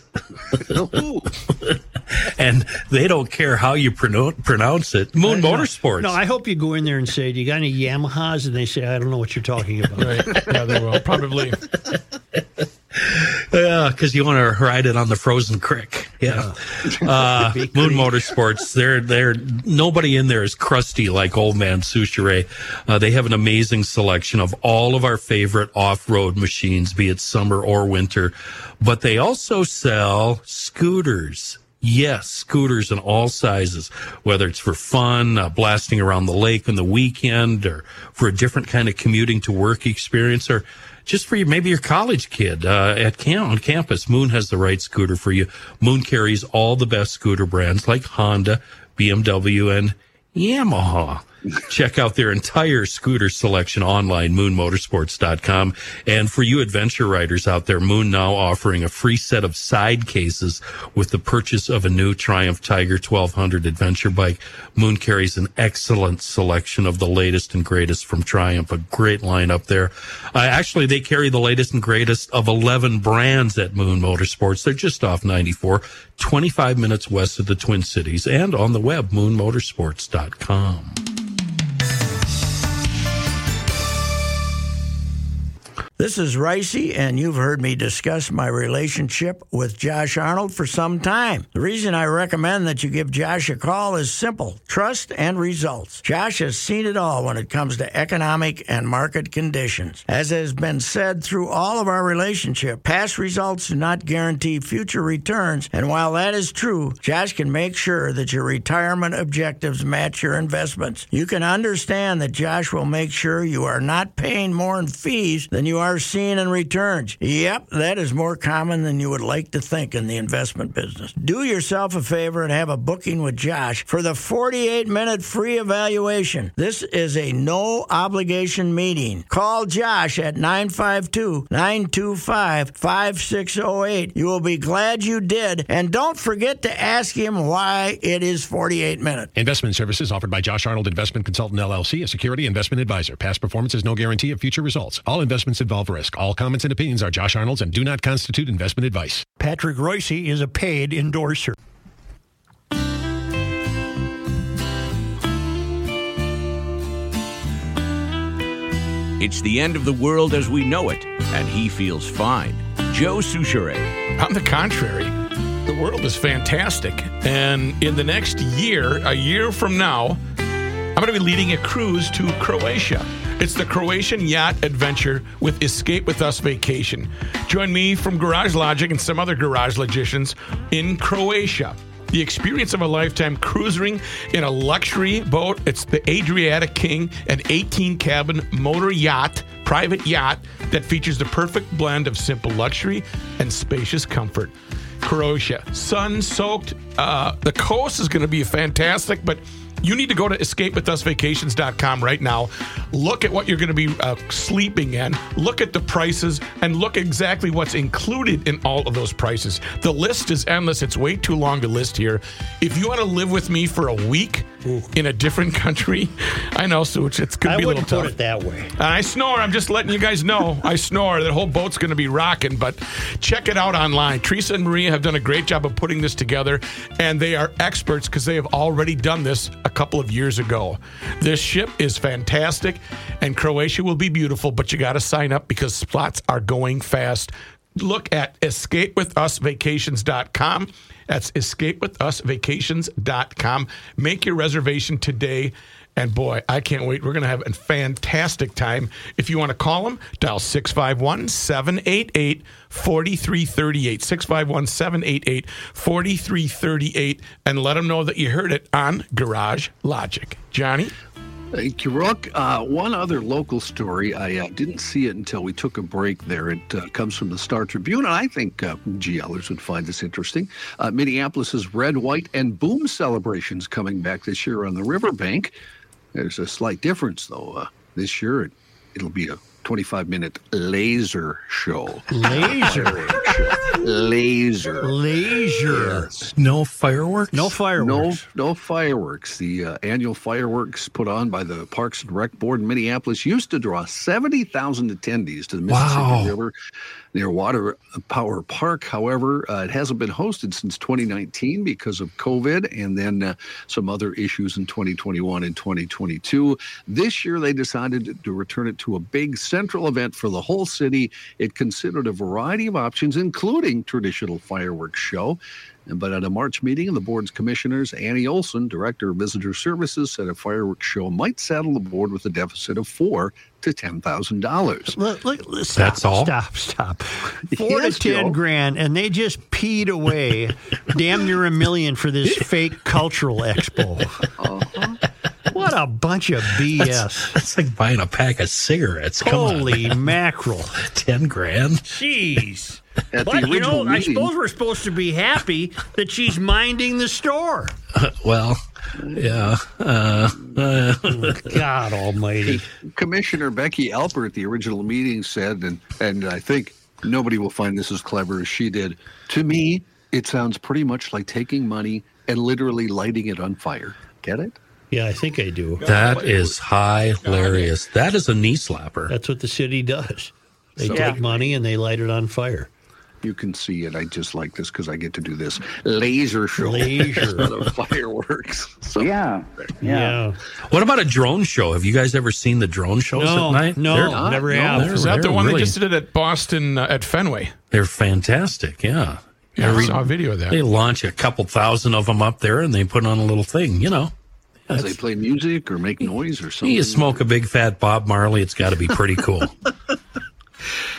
And they don't care how you pronounce pronounce it. Moon Motorsports. No, I hope you go in there and say, "Do you got any Yamahas?" And they say, "I don't know what you're talking about." Right. Yeah, they will. Probably. yeah, because you want to ride it on the frozen creek. Yeah, uh, Moon Motorsports. They're they're nobody in there is crusty like Old Man Soucheray. Uh, they have an amazing selection of all of our favorite off road machines, be it summer or winter. But they also sell scooters. Yes, scooters in all sizes, whether it's for fun, uh, blasting around the lake on the weekend, or for a different kind of commuting to work experience, or just for your, maybe your college kid uh, at camp on campus. Moon has the right scooter for you. Moon carries all the best scooter brands like Honda, BMW, and Yamaha. Check out their entire scooter selection online, moonmotorsports.com. And for you adventure riders out there, Moon now offering a free set of side cases with the purchase of a new Triumph Tiger 1200 adventure bike. Moon carries an excellent selection of the latest and greatest from Triumph, a great lineup there. Uh, actually, they carry the latest and greatest of 11 brands at Moon Motorsports. They're just off 94, 25 minutes west of the Twin Cities, and on the web, moonmotorsports.com. This is Ricey, and you've heard me discuss my relationship with Josh Arnold for some time. The reason I recommend that you give Josh a call is simple trust and results. Josh has seen it all when it comes to economic and market conditions. As has been said through all of our relationship, past results do not guarantee future returns, and while that is true, Josh can make sure that your retirement objectives match your investments. You can understand that Josh will make sure you are not paying more in fees than you are seeing in returns. Yep, that is more common than you would like to think in the investment business. Do yourself a favor and have a booking with Josh for the 48 minute free evaluation. This is a no obligation meeting. Call Josh at 952 925 5608. You will be glad you did. And don't forget to ask him why it is 48 minutes. Investment services offered by Josh Arnold Investment Consultant LLC, a security investment advisor. Past performance is no guarantee of future results. All investments involve risk. All comments and opinions are Josh Arnold's and do not constitute investment advice. Patrick Royce is a paid endorser. It's the end of the world as we know it, and he feels fine. Joe Soucheray. On the contrary, the world is fantastic. And in the next year, a year from now, I'm going to be leading a cruise to Croatia. It's the Croatian Yacht Adventure with Escape with Us Vacation. Join me from Garage Logic and some other garage logicians in Croatia. The experience of a lifetime cruising in a luxury boat. It's the Adriatic King, an 18 cabin motor yacht, private yacht that features the perfect blend of simple luxury and spacious comfort. Croatia, sun soaked. Uh, the coast is going to be fantastic, but you need to go to escapewithusvacations.com right now. Look at what you're going to be uh, sleeping in. Look at the prices and look exactly what's included in all of those prices. The list is endless. It's way too long to list here. If you want to live with me for a week in a different country, I know, Such, it's going I to be a little wouldn't put tough. it that way. And I snore. I'm just letting you guys know. I snore. The whole boat's going to be rocking, but check it out online. Teresa and Maria have done a great job of putting this together, and they are experts because they have already done this a couple of years ago. This ship is fantastic, and Croatia will be beautiful, but you got to sign up because spots are going fast. Look at escapewithusvacations.com. That's escapewithusvacations.com. Make your reservation today. And boy, I can't wait. We're going to have a fantastic time. If you want to call them, dial 651 788 4338. 651 788 4338. And let them know that you heard it on Garage Logic. Johnny? Thank you, Rook. Uh, one other local story. I uh, didn't see it until we took a break there. It uh, comes from the Star Tribune, and I think uh, GLers would find this interesting. Uh, Minneapolis's Red, White, and Boom celebrations coming back this year on the riverbank. There's a slight difference, though. Uh, this year, it, it'll be a 25 minute laser show. Laser. Laser. Laser. Yes. No fireworks? No No, fireworks. no fireworks. The uh, annual fireworks put on by the Parks and Rec Board in Minneapolis used to draw 70,000 attendees to the Mississippi Wow. River near Water Power Park. However, uh, it hasn't been hosted since 2019 because of COVID and then uh, some other issues in 2021 and 2022. This year, they decided to return it to a big central event for the whole city. It considered a variety of options, including traditional fireworks show. But at a March meeting of the board's commissioners, Annie Olson, director of visitor services, said a fireworks show might saddle the board with a deficit of four to ten thousand dollars. That's all? Stop, stop. Four Yes, to ten Joe. grand, and they just peed away damn near a million for this fake cultural expo. Uh-huh. What a bunch of BS. That's like buying a pack of cigarettes. Come Holy man. mackerel. ten grand. Jeez. At the But, you know, original I suppose we're supposed to be happy that she's minding the store. Well, yeah. Uh, uh, God almighty. Commissioner Becky Alper at the original meeting said, and and I think nobody will find this as clever as she did. To me, it sounds pretty much like taking money and literally lighting it on fire. Get it? Yeah, I think I do. that is hilarious. That is a knee slapper. That's what the city does. They So- take money and they light it on fire. You can see it. I just like this because I get to do this laser show. Laser. instead of fireworks. So Yeah. Yeah. What about a drone show? Have you guys ever seen the drone shows No, at night? no, They're- never no. have. they're- Is that the one really- they just did at Boston uh, at Fenway? They're fantastic. Yeah. Yeah, I saw a video of that. They launch a couple thousand of them up there, and they put on a little thing. You know, as they play music or make noise or something. you smoke a big fat Bob Marley, it's got to be pretty cool.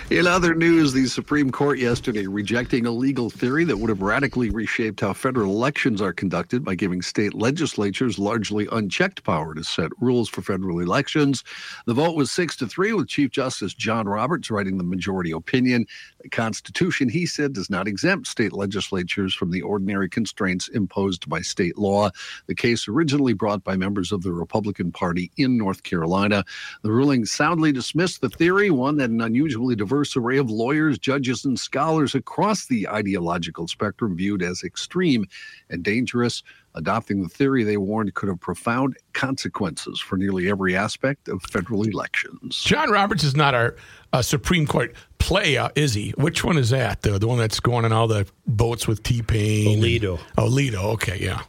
In other news, the Supreme Court yesterday rejecting a legal theory that would have radically reshaped how federal elections are conducted by giving state legislatures largely unchecked power to set rules for federal elections. The vote was six to three, with Chief Justice John Roberts writing the majority opinion. Constitution, he said, does not exempt state legislatures from the ordinary constraints imposed by state law. The case originally brought by members of the Republican Party in North Carolina. The ruling soundly dismissed the theory, one that an unusually diverse array of lawyers, judges, and scholars across the ideological spectrum viewed as extreme and dangerous. Adopting the theory, they warned, could have profound consequences for nearly every aspect of federal elections. John Roberts is not our uh, Supreme Court playa, is he? Which one is that? The, the one that's going on all the boats with T Pain? Alito. Oh, Alito. Okay, yeah.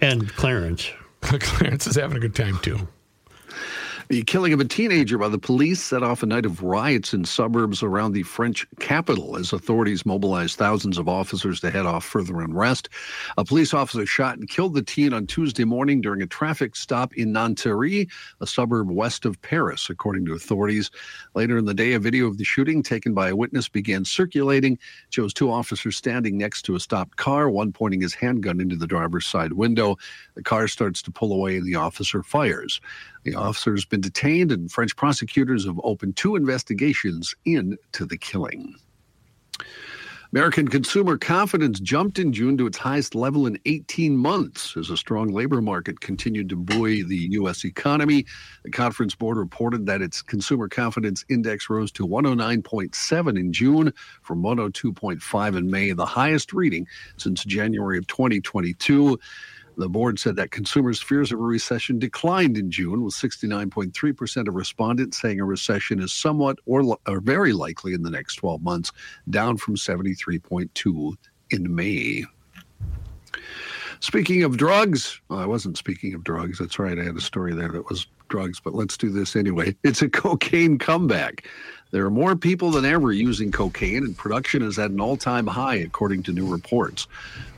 And Clarence. Clarence is having a good time too. The killing of a teenager by the police set off a night of riots in suburbs around the French capital as authorities mobilized thousands of officers to head off further unrest. A police officer shot and killed the teen on Tuesday morning during a traffic stop in Nanterre, a suburb west of Paris, according to authorities. Later in the day, a video of the shooting taken by a witness began circulating. It shows two officers standing next to a stopped car, one pointing his handgun into the driver's side window. The car starts to pull away and the officer fires. The officer has been detained, and French prosecutors have opened two investigations into the killing. American consumer confidence jumped in June to its highest level in 18 months as a strong labor market continued to buoy the U.S. economy. The Conference Board reported that its consumer confidence index rose to 109.7 in June from 102.5 in May, the highest reading since January of 2022. The board said that consumers' fears of a recession declined in June, with 69.3% of respondents saying a recession is somewhat or, or very likely in the next 12 months, down from 73.2 in May. Speaking of drugs, well, I wasn't speaking of drugs. That's right. I had a story there that was drugs, but let's do this anyway. It's a cocaine comeback. There are more people than ever using cocaine, and production is at an all time high, according to new reports.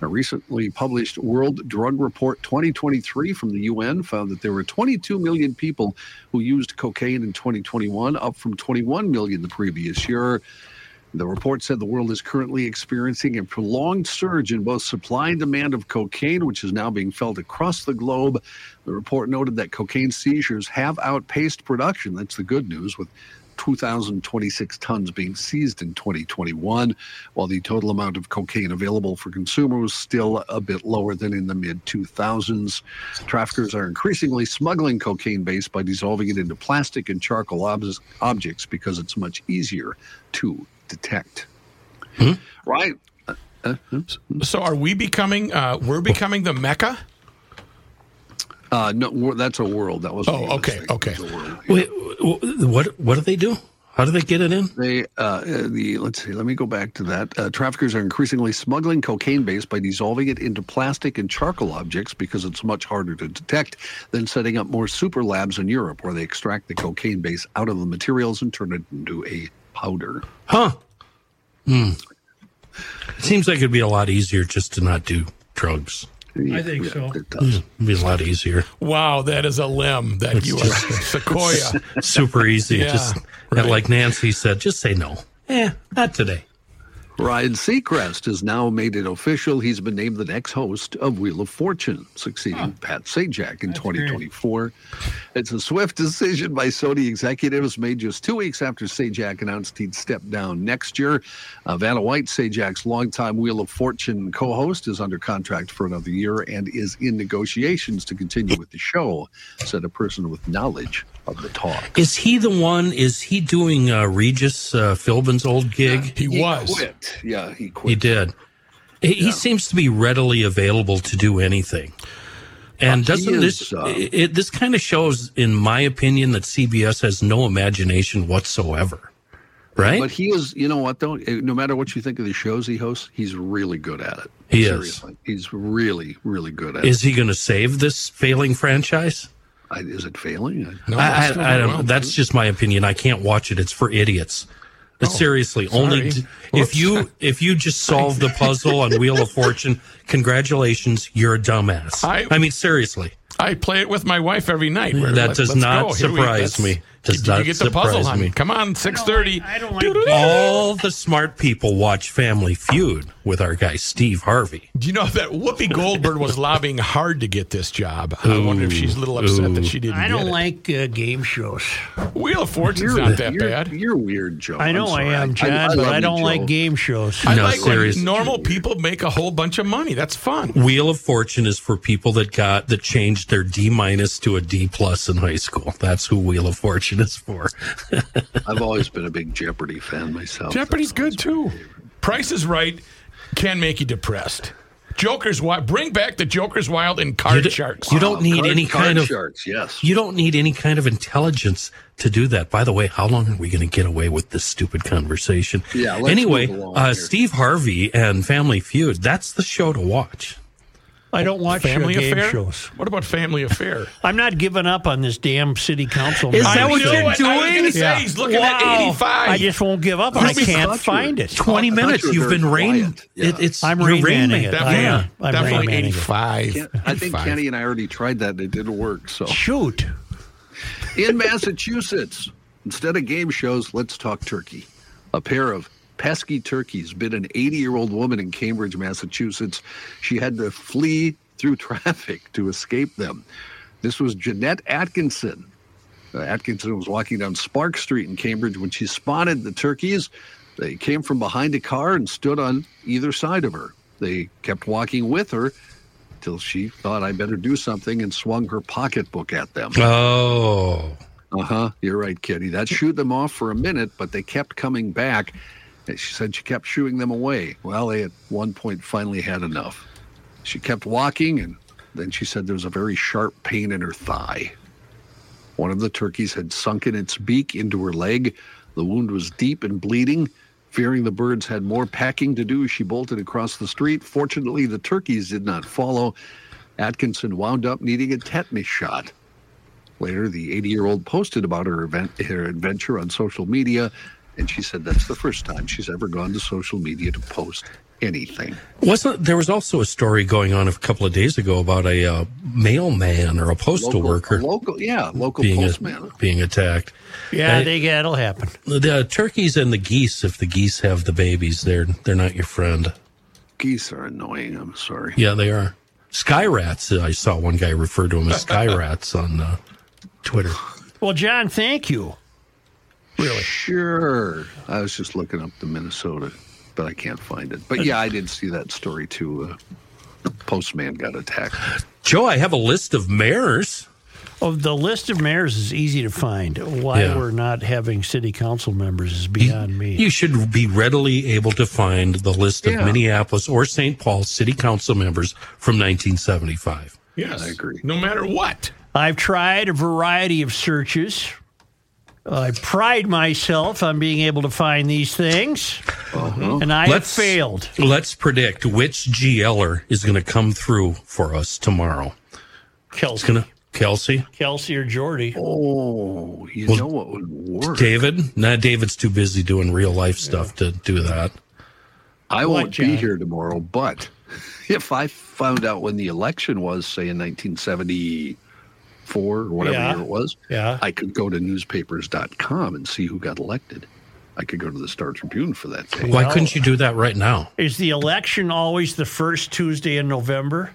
A recently published World Drug Report 2023 from the UN found that there were 22 million people who used cocaine in 2021, up from 21 million the previous year. The report said the world is currently experiencing a prolonged surge in both supply and demand of cocaine, which is now being felt across the globe. The report noted that cocaine seizures have outpaced production. That's the good news, with 2,026 tons being seized in 2021, while the total amount of cocaine available for consumers was still a bit lower than in the mid 2000s. Traffickers are increasingly smuggling cocaine base by dissolving it into plastic and charcoal ob- objects because it's much easier to detect. Right? Uh, uh. So are we becoming? Uh, we're becoming the mecca. Uh, no, that's a world. That was. Oh, okay, okay. Wait, what what do they do? How do they get it in? They, uh, the let's see. Let me go back to that. Uh, traffickers are increasingly smuggling cocaine base by dissolving it into plastic and charcoal objects because it's much harder to detect than setting up more super labs in Europe, where they extract the cocaine base out of the materials and turn it into a powder. Huh? Hmm. It seems like it'd be a lot easier just to not do drugs. I think so. It does. It'd be a lot easier. Wow, that is a limb that you are sequoia. Super easy. Yeah, just right. like Nancy said, just say no. Eh, not today. Ryan Seacrest has now made it official. He's been named the next host of Wheel of Fortune, succeeding Pat Sajak in 2024. It's a swift decision by Sony executives made just two weeks after Sajak announced he'd step down next year. Uh, Vanna White, Sajak's longtime Wheel of Fortune co host, is under contract for another year and is in negotiations to continue with the show, said a person with knowledge of the talk. Is he the one? Is he doing uh, Regis uh, Philbin's old gig? He, was. quit. Yeah, he quit. He did. He, he seems to be readily available to do anything. And Uh, doesn't this uh, it, it- this kind of shows, in my opinion, that CBS has no imagination whatsoever, right? But he is, you know what though? Eh, No matter what you think of the shows he hosts, he's really good at it. He is. He's really, really good at Is he going to save this failing franchise? It. I, is it failing? No, I, that's I, I don't. wrong. That's just my opinion. I can't watch it. It's for idiots. But oh, seriously, sorry. only d- if you if you just solve the puzzle on Wheel of Fortune, congratulations, you're a dumbass. I- I mean, seriously. I play it with my wife every night. We're That like, does not go. Here we- surprise me. Does Did you not get the puzzle, surprise honey? me. Come on, six thirty. I don't like All the smart people watch Family Feud with our guy Steve Harvey. Do you know that Whoopi Goldberg was lobbying hard to get this job? I wonder if she's a little upset that she didn't. I don't get it. like uh, game shows. Wheel of Fortune's You're, not that you're, bad. You're weird, Joe. I know I'm I sorry. am, John, but I don't Joe. like game shows. I No, like serious. when normal people make a whole bunch of money. That's fun. Wheel of Fortune is for people that got that changed their D minus to a D plus in high school. That's who Wheel of Fortune is for. I've always been a big Jeopardy fan myself. Jeopardy's good too. Price is Right can make you depressed. Joker's Wild. Bring back the Joker's Wild and Card You d- Sharks. you don't need Card- any card kind of sharks. Yes. you don't need any kind of intelligence to do that. By the way, how long are we going to get away with this stupid conversation? Yeah, let's Anyway, move along uh, here. Steve Harvey and Family Feud. That's the show to watch. I don't watch Family game Affair. shows. What about Family Affair? I'm not giving up on this damn city council. Is member. that what you're it. I was doing? gonna say, he's looking at Wow. 85. I just won't give up. I Ruby can't Clutcher. find it. Twenty I minutes. you were You've been very rain. quiet. Yeah. It, it's I'm you're Rain Rain Manning Man. it. Definitely, I am. I'm definitely Rain Manning it. 85. I think Kenny and I already tried that. and It didn't work. So Shoot. in Massachusetts, instead of game shows, let's talk turkey. A pair of pesky turkeys bit an 80 year old woman in Cambridge, Massachusetts. She had to flee through traffic to escape them. This was Jeanette Atkinson. Uh, Atkinson was walking down Spark Street in Cambridge when she spotted the turkeys. They came from behind a car and stood on either side of her. They kept walking with her till she thought I better do something and swung her pocketbook at them. Oh, Uh huh. You're right, Kitty. That shooed them off for a minute, but they kept coming back. She said she kept shooing them away. Well, they at one point finally had enough. She kept walking, and then she said there was a very sharp pain in her thigh. One of the turkeys had sunken its beak into her leg. The wound was deep and bleeding. Fearing the birds had more packing to do, she bolted across the street. Fortunately, the turkeys did not follow. Atkinson wound up needing a tetanus shot. Later, the 80 year old posted about her, event, her adventure on social media, and she said that's the first time she's ever gone to social media to post anything. wasn't there was also a story going on a couple of days ago about a uh, mailman or a postal Local- worker local, yeah, local being postman. being attacked. Yeah, Hey. they, that'll happen. The turkeys and the geese, if the geese have the babies, they're they're not your friend. Geese are annoying. I'm sorry. Yeah, they are. Sky rats. uh, I saw one guy refer to them as sky rats on uh, Twitter. Well, John, thank you. Really? Sure. I was just looking up the Minnesota, but I can't find it. But yeah, I did see that story too. Uh, the postman got attacked. Joe, I have a list of mayors. Oh, the list of mayors is easy to find. Why Yeah. we're not having city council members is beyond me. You should be readily able to find the list of Minneapolis or St. Paul city council members from 1975. Yes, I agree. No matter what. I've tried a variety of searches. I pride myself on being able to find these things, uh-huh. and I have failed. Let's predict which GLer is going to come through for us tomorrow. It's Kelsey, going to Kelsey, Kelsey or Jordy. Oh, you Well, know what would work? David. Nah, David's too busy doing real life stuff to do that. I What, won't be John? here tomorrow, but if I found out when the election was, say in 1974 or whatever Yeah. year it was, Yeah. I could go to newspapers.com and see who got elected. I could go to the Star Tribune for that day. Why couldn't you do that right now? Is the election always the first Tuesday in November?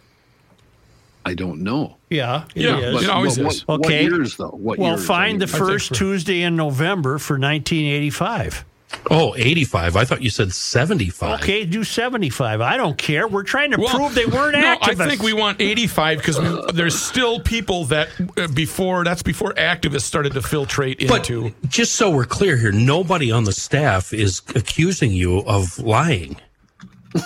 I don't know. Yeah, it Yeah, is. it always what, is. What, Okay. what years though? What well, years? find I the first for- Tuesday in November for 1985. Oh, 85. I thought you said 75. Okay, do 75. I don't care. We're trying to Well, prove they weren't no, activists. I think we want 85 because there's still people that uh, before that's before activists started to filtrate But into. just so we're clear here, nobody on the staff is accusing you of lying.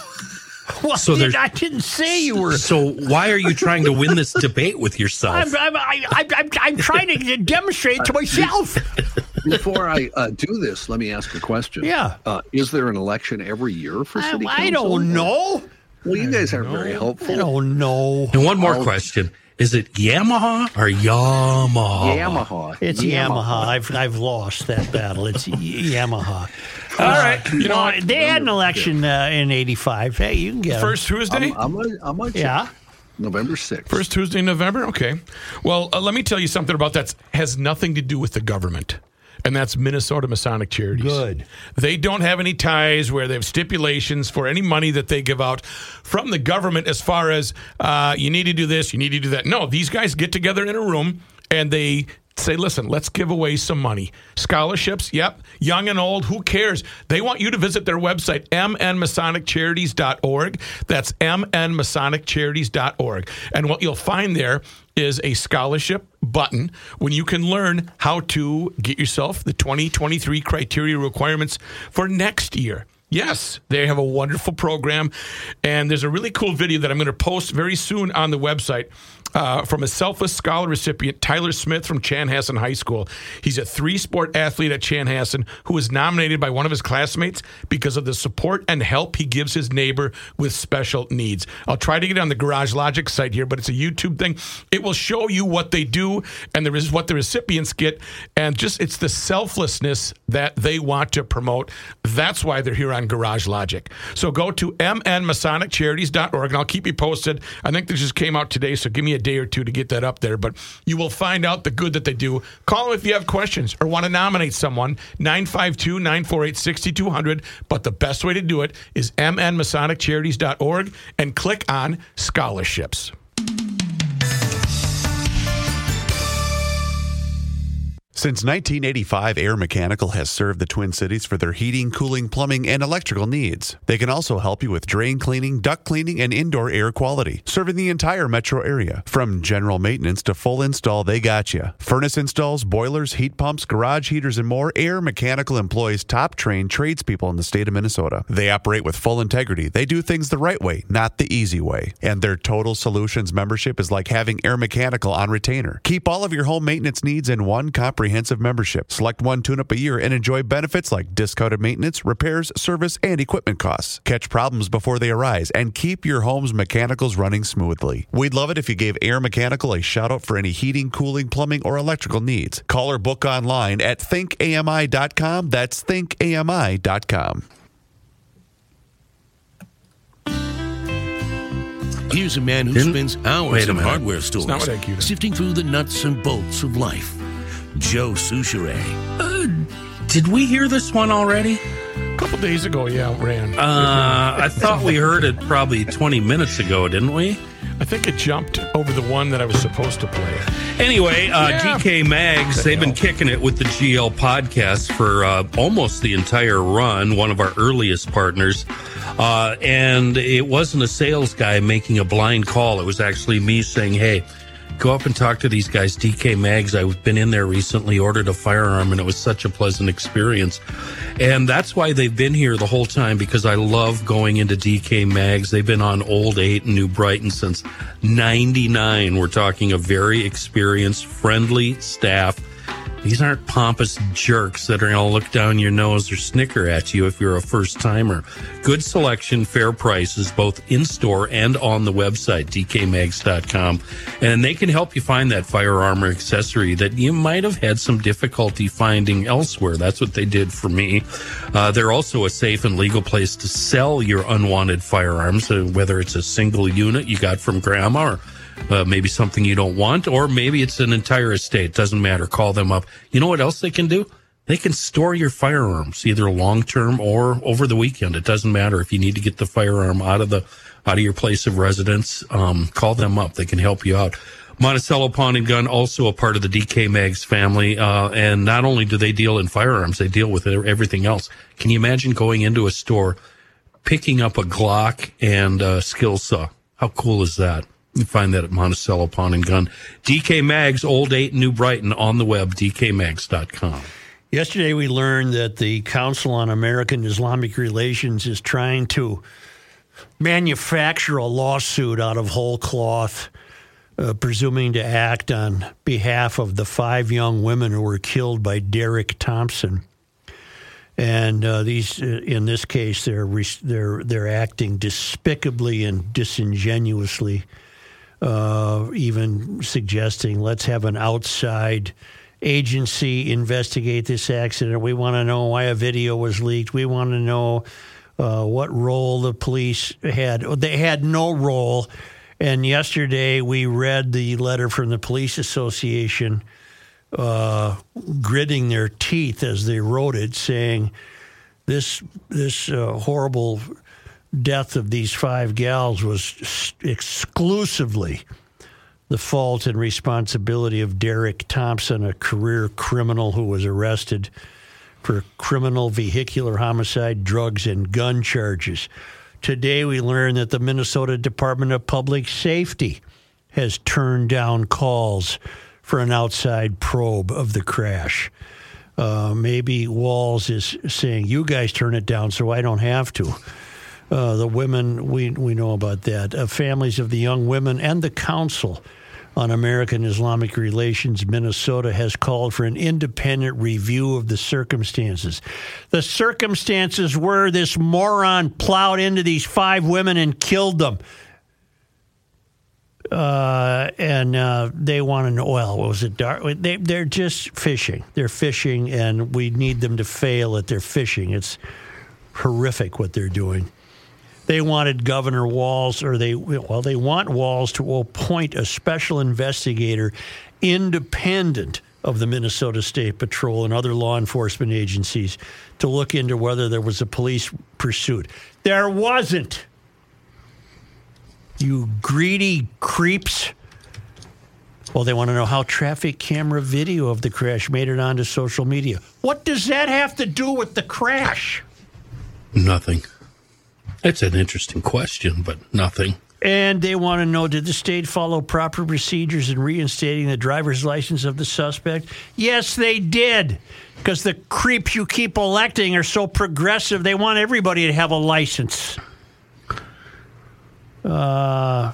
Well, so I there's- didn't- I didn't say you were. So why are you trying to win this debate with yourself? I'm, I'm, I, I'm, I'm, I'm trying to demonstrate to myself. Before I uh, do this, let me ask a question. Yeah. Uh, is there an election every year for I, city council? I don't know. Well, you guys aren't very I helpful. don't know. And one more question. Is it Yamaha or Yamaha? Yamaha. It's Yamaha. I've I've lost that battle. It's Yamaha. All right. You know what? they had an election uh, in '85. Hey, you can get First Tuesday? I'm, I'm, a, I'm a Yeah. November 6th. First Tuesday in November? Okay. Well, uh, let me tell you something about that has nothing to do with the government. And that's Minnesota Masonic Charities. Good. They don't have any ties where they have stipulations for any money that they give out from the government as far as uh, you need to do this, you need to do that. No, these guys get together in a room and they say, listen, let's give away some money. Scholarships, yep. Young and old, who cares? They want you to visit their website, mnmasoniccharities.org. That's mnmasoniccharities.org. And what you'll find there is a scholarship button when you can learn how to get yourself the 2023 criteria requirements for next year. Yes, they have a wonderful program. And there's a really cool video that I'm going to post very soon on the website uh, from a selfless scholar recipient, Tyler Smith from Chanhassen High School. He's a three sport athlete at Chanhassen who was nominated by one of his classmates because of the support and help he gives his neighbor with special needs. I'll try to get on the Garage Logic site here, but it's a YouTube thing. It will show you what they do and there is what the recipients get. And just it's the selflessness that they want to promote. That's why they're here on Garage Logic. So go to mnmasoniccharities.org and I'll keep you posted. I think this just came out today, so give me a day or two to get that up there. But you will find out the good that they do. Call them if you have questions or want to nominate someone, 952 948 6200. But the best way to do it is mnmasoniccharities.org and click on scholarships. Since 1985, Air Mechanical has served the Twin Cities for their heating, cooling, plumbing, and electrical needs. They can also help you with drain cleaning, duct cleaning, and indoor air quality, serving the entire metro area. From general maintenance to full install, they got you. Furnace installs, boilers, heat pumps, garage heaters, and more, Air Mechanical employs top trained tradespeople in the state of Minnesota. They operate with full integrity. They do things the right way, not the easy way. And their Total Solutions membership is like having Air Mechanical on retainer. Keep all of your home maintenance needs in one comprehensive membership. Select one tune up a year and enjoy benefits like discounted maintenance, repairs, service, and equipment costs. Catch problems before they arise and keep your home's mechanicals running smoothly. We'd love it if you gave Air Mechanical a shout out for any heating, cooling, plumbing, or electrical needs. Call or book online at thinkami.com. That's thinkami.com. Here's a man who Didn't- spends hours wait a in hardware stores not what I queued up. sifting through the nuts and bolts of life. Joe Soucheray. Did we hear this one already? A couple days ago, yeah, ran. Uh, I thought we heard it probably 20 minutes ago, didn't we? I think it jumped over the one that I was supposed to play. Anyway, uh, Yeah. DK Mags, they've been kicking it with the GL podcast for uh, almost the entire run, one of our earliest partners. Uh, and it wasn't a sales guy making a blind call. It was actually me saying, hey, go up and talk to these guys, DK Mags. I've been in there recently, ordered a firearm, and it was such a pleasant experience. And that's why they've been here the whole time because I love going into DK Mags. They've been on Old 8 in New Brighton since 99. We're talking a very experienced, friendly staff. These aren't pompous jerks that are going to look down your nose or snicker at you if you're a first timer. Good selection, fair prices, both in store and on the website, dkmags.com. And they can help you find that firearm or accessory that you might have had some difficulty finding elsewhere. That's what they did for me. Uh, they're also a safe and legal place to sell your unwanted firearms, uh, whether it's a single unit you got from grandma or uh, maybe something you don't want, or maybe it's an entire estate. Doesn't matter. Call them up. You know what else they can do? They can store your firearms either long term or over the weekend. It doesn't matter if you need to get the firearm out of the out of your place of residence. Um, call them up; they can help you out. Monticello Pawn and Gun, also a part of the DK Mags family, uh, and not only do they deal in firearms, they deal with everything else. Can you imagine going into a store, picking up a Glock and a skill saw? How cool is that? You find that at Monticello Pawn and Gun. DK Mags, Old 8, New Brighton, on the web, dkmags.com. Yesterday, we learned that the Council on American Islamic Relations is trying to manufacture a lawsuit out of whole cloth, uh, presuming to act on behalf of the five young women who were killed by Derek Thompson. And uh, these, uh, in this case, they're they're they're acting despicably and disingenuously, uh, even suggesting let's have an outside agency investigate this accident. We want to know why a video was leaked. We want to know uh, what role the police had. They had no role. And yesterday we read the letter from the police association, uh, gritting their teeth as they wrote it, saying this this uh, horrible death of these five gals was exclusively the fault and responsibility of Derek Thompson, a career criminal who was arrested for criminal vehicular homicide, drugs, and gun charges. Today, we learn that the Minnesota Department of Public Safety has turned down calls for an outside probe of the crash. Uh, maybe Walz is saying, "You guys turn it down, so I don't have to." Uh, the women, we we know about that. Uh, families of the young women and the council on American Islamic Relations, Minnesota, has called for an independent review of the circumstances. The circumstances were this moron plowed into these five women and killed them. Uh, and uh, they want an oil. Well, was it dark? They, they're just fishing. They're fishing, and we need them to fail at their fishing. It's horrific what they're doing. They wanted Governor Walz, or they well, they want Walz to appoint a special investigator, independent of the Minnesota State Patrol and other law enforcement agencies, to look into whether there was a police pursuit. There wasn't. You greedy creeps. Well, they want to know how traffic camera video of the crash made it onto social media. What does that have to do with the crash? Nothing. It's an interesting question, but nothing. And they want to know did the state follow proper procedures in reinstating the driver's license of the suspect? Yes, they did. Because the creeps you keep electing are so progressive, they want everybody to have a license. Uh,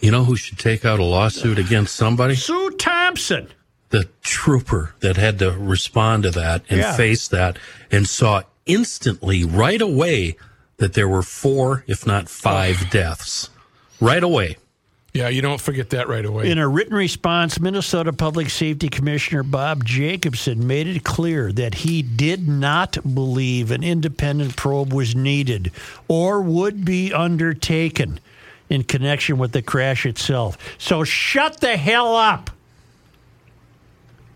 you know who should take out a lawsuit against somebody? Sue Thompson. The trooper that had to respond to that and yeah. face that and saw instantly, right away, that there were four, if not five, deaths right away. Yeah, you don't forget that right away. In a written response, Minnesota Public Safety Commissioner Bob Jacobson made it clear that he did not believe an independent probe was needed or would be undertaken in connection with the crash itself. So shut the hell up.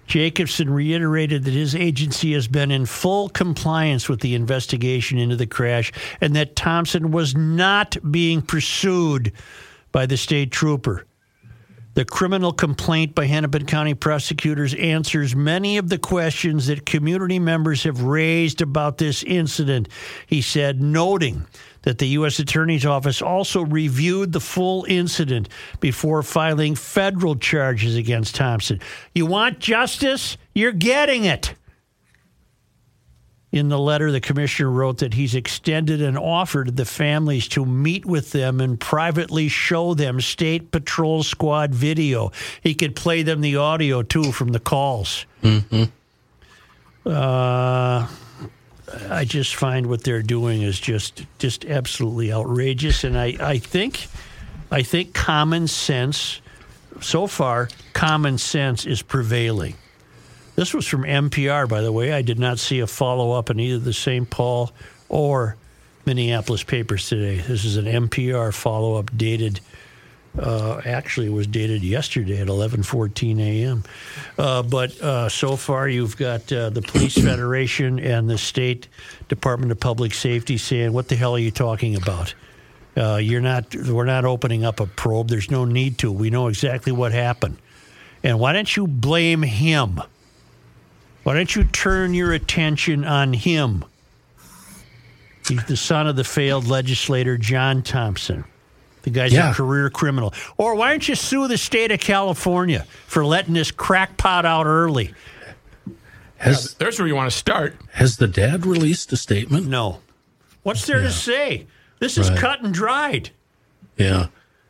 Jacobson reiterated that his agency has been in full compliance with the investigation into the crash and that Thompson was not being pursued by the state trooper. The criminal complaint by Hennepin County prosecutors answers many of the questions that community members have raised about this incident, he said, noting that the U.S. Attorney's Office also reviewed the full incident before filing federal charges against Thompson. You want justice? You're getting it. In the letter, the commissioner wrote that he's extended an offer to the families to meet with them and privately show them State Patrol Squad video. He could play them the audio too from the calls. Mm-hmm. Uh, I just find what they're doing is just just absolutely outrageous, and I, I think I think common sense so far common sense is prevailing. This was from NPR, by the way. I did not see a follow up in either the St. Paul or Minneapolis papers today. This is an NPR follow up dated Uh, actually, was dated yesterday at 11:14 a.m. Uh, but uh, so far, you've got uh, the Police Federation and the State Department of Public Safety saying, "What the hell are you talking about? Uh, you're not. We're not opening up a probe. There's no need to. We know exactly what happened. And why don't you blame him? Why don't you turn your attention on him?" He's the son of the failed legislator John Thompson. The guy's Yeah. a career criminal. Or why don't you sue the state of California for letting this crackpot out early? Has There's where you want to start. has the dad released a statement? No. What's there to say? This is Right. cut and dried. Yeah.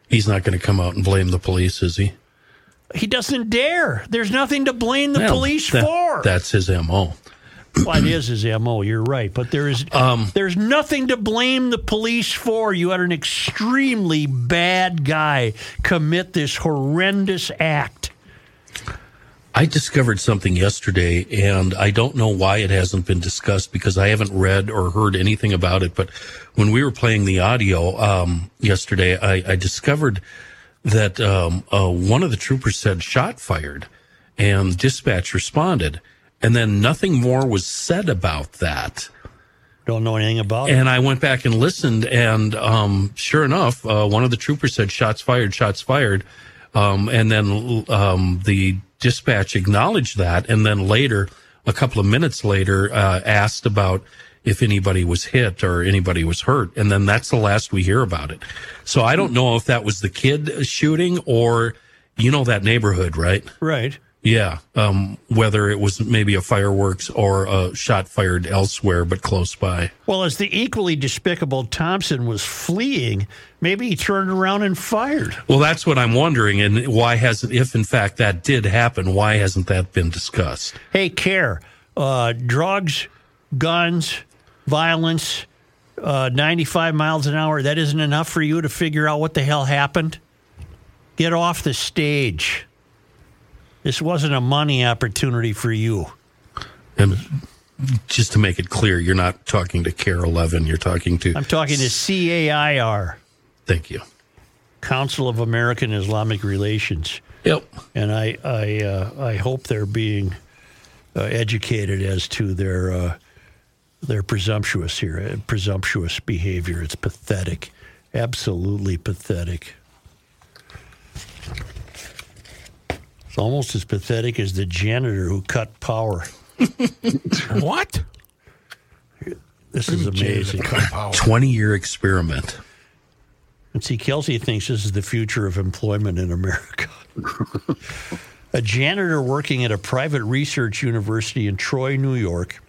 He's not going to come out and blame the police, is he? He doesn't dare. There's nothing to blame the Well, police that- for. That's his MO. Well, it is his MO. You're right. But there is Um, there's nothing to blame the police for. You had an extremely bad guy commit this horrendous act. I discovered something yesterday, and I don't know why it hasn't been discussed because I haven't read or heard anything about it. But when we were playing the audio um, yesterday, I, I discovered that um, uh, one of the troopers said shot fired, and dispatch responded, and then nothing more was said about that. Don't know anything about it. And I went back and listened, and um, sure enough, uh, one of the troopers said, "Shots fired! Shots fired!" Um, and then um, the dispatch acknowledged that, and then later, a couple of minutes later, uh, asked about if anybody was hit or anybody was hurt, and then that's the last we hear about it. So I don't know if that was the kid shooting or, you know, that neighborhood, right? Right. Yeah. Um, whether it was maybe a fireworks or a shot fired elsewhere, but close by. Well, as the equally despicable Thompson was fleeing, maybe he turned around and fired. Well, that's what I'm wondering. And why hasn't, if in fact that did happen, why hasn't that been discussed? Hey, CAIR. Uh, drugs, guns, violence, uh, 95 miles an hour. That isn't enough for you to figure out what the hell happened? Get off the stage. This wasn't a money opportunity for you. And just to make it clear, you're not talking to KARE 11. You're talking to. I'm talking to CAIR, Thank you. Council of American Islamic Relations. Yep. and I I uh, I hope they're being uh, educated as to their uh, their presumptuous here, uh, presumptuous behavior. It's pathetic, absolutely pathetic. It's almost as pathetic as the janitor who cut power. What? This is amazing. 20 year experiment. And see, Kelsey thinks this is the future of employment in America. a janitor working at a private research university in Troy, New York,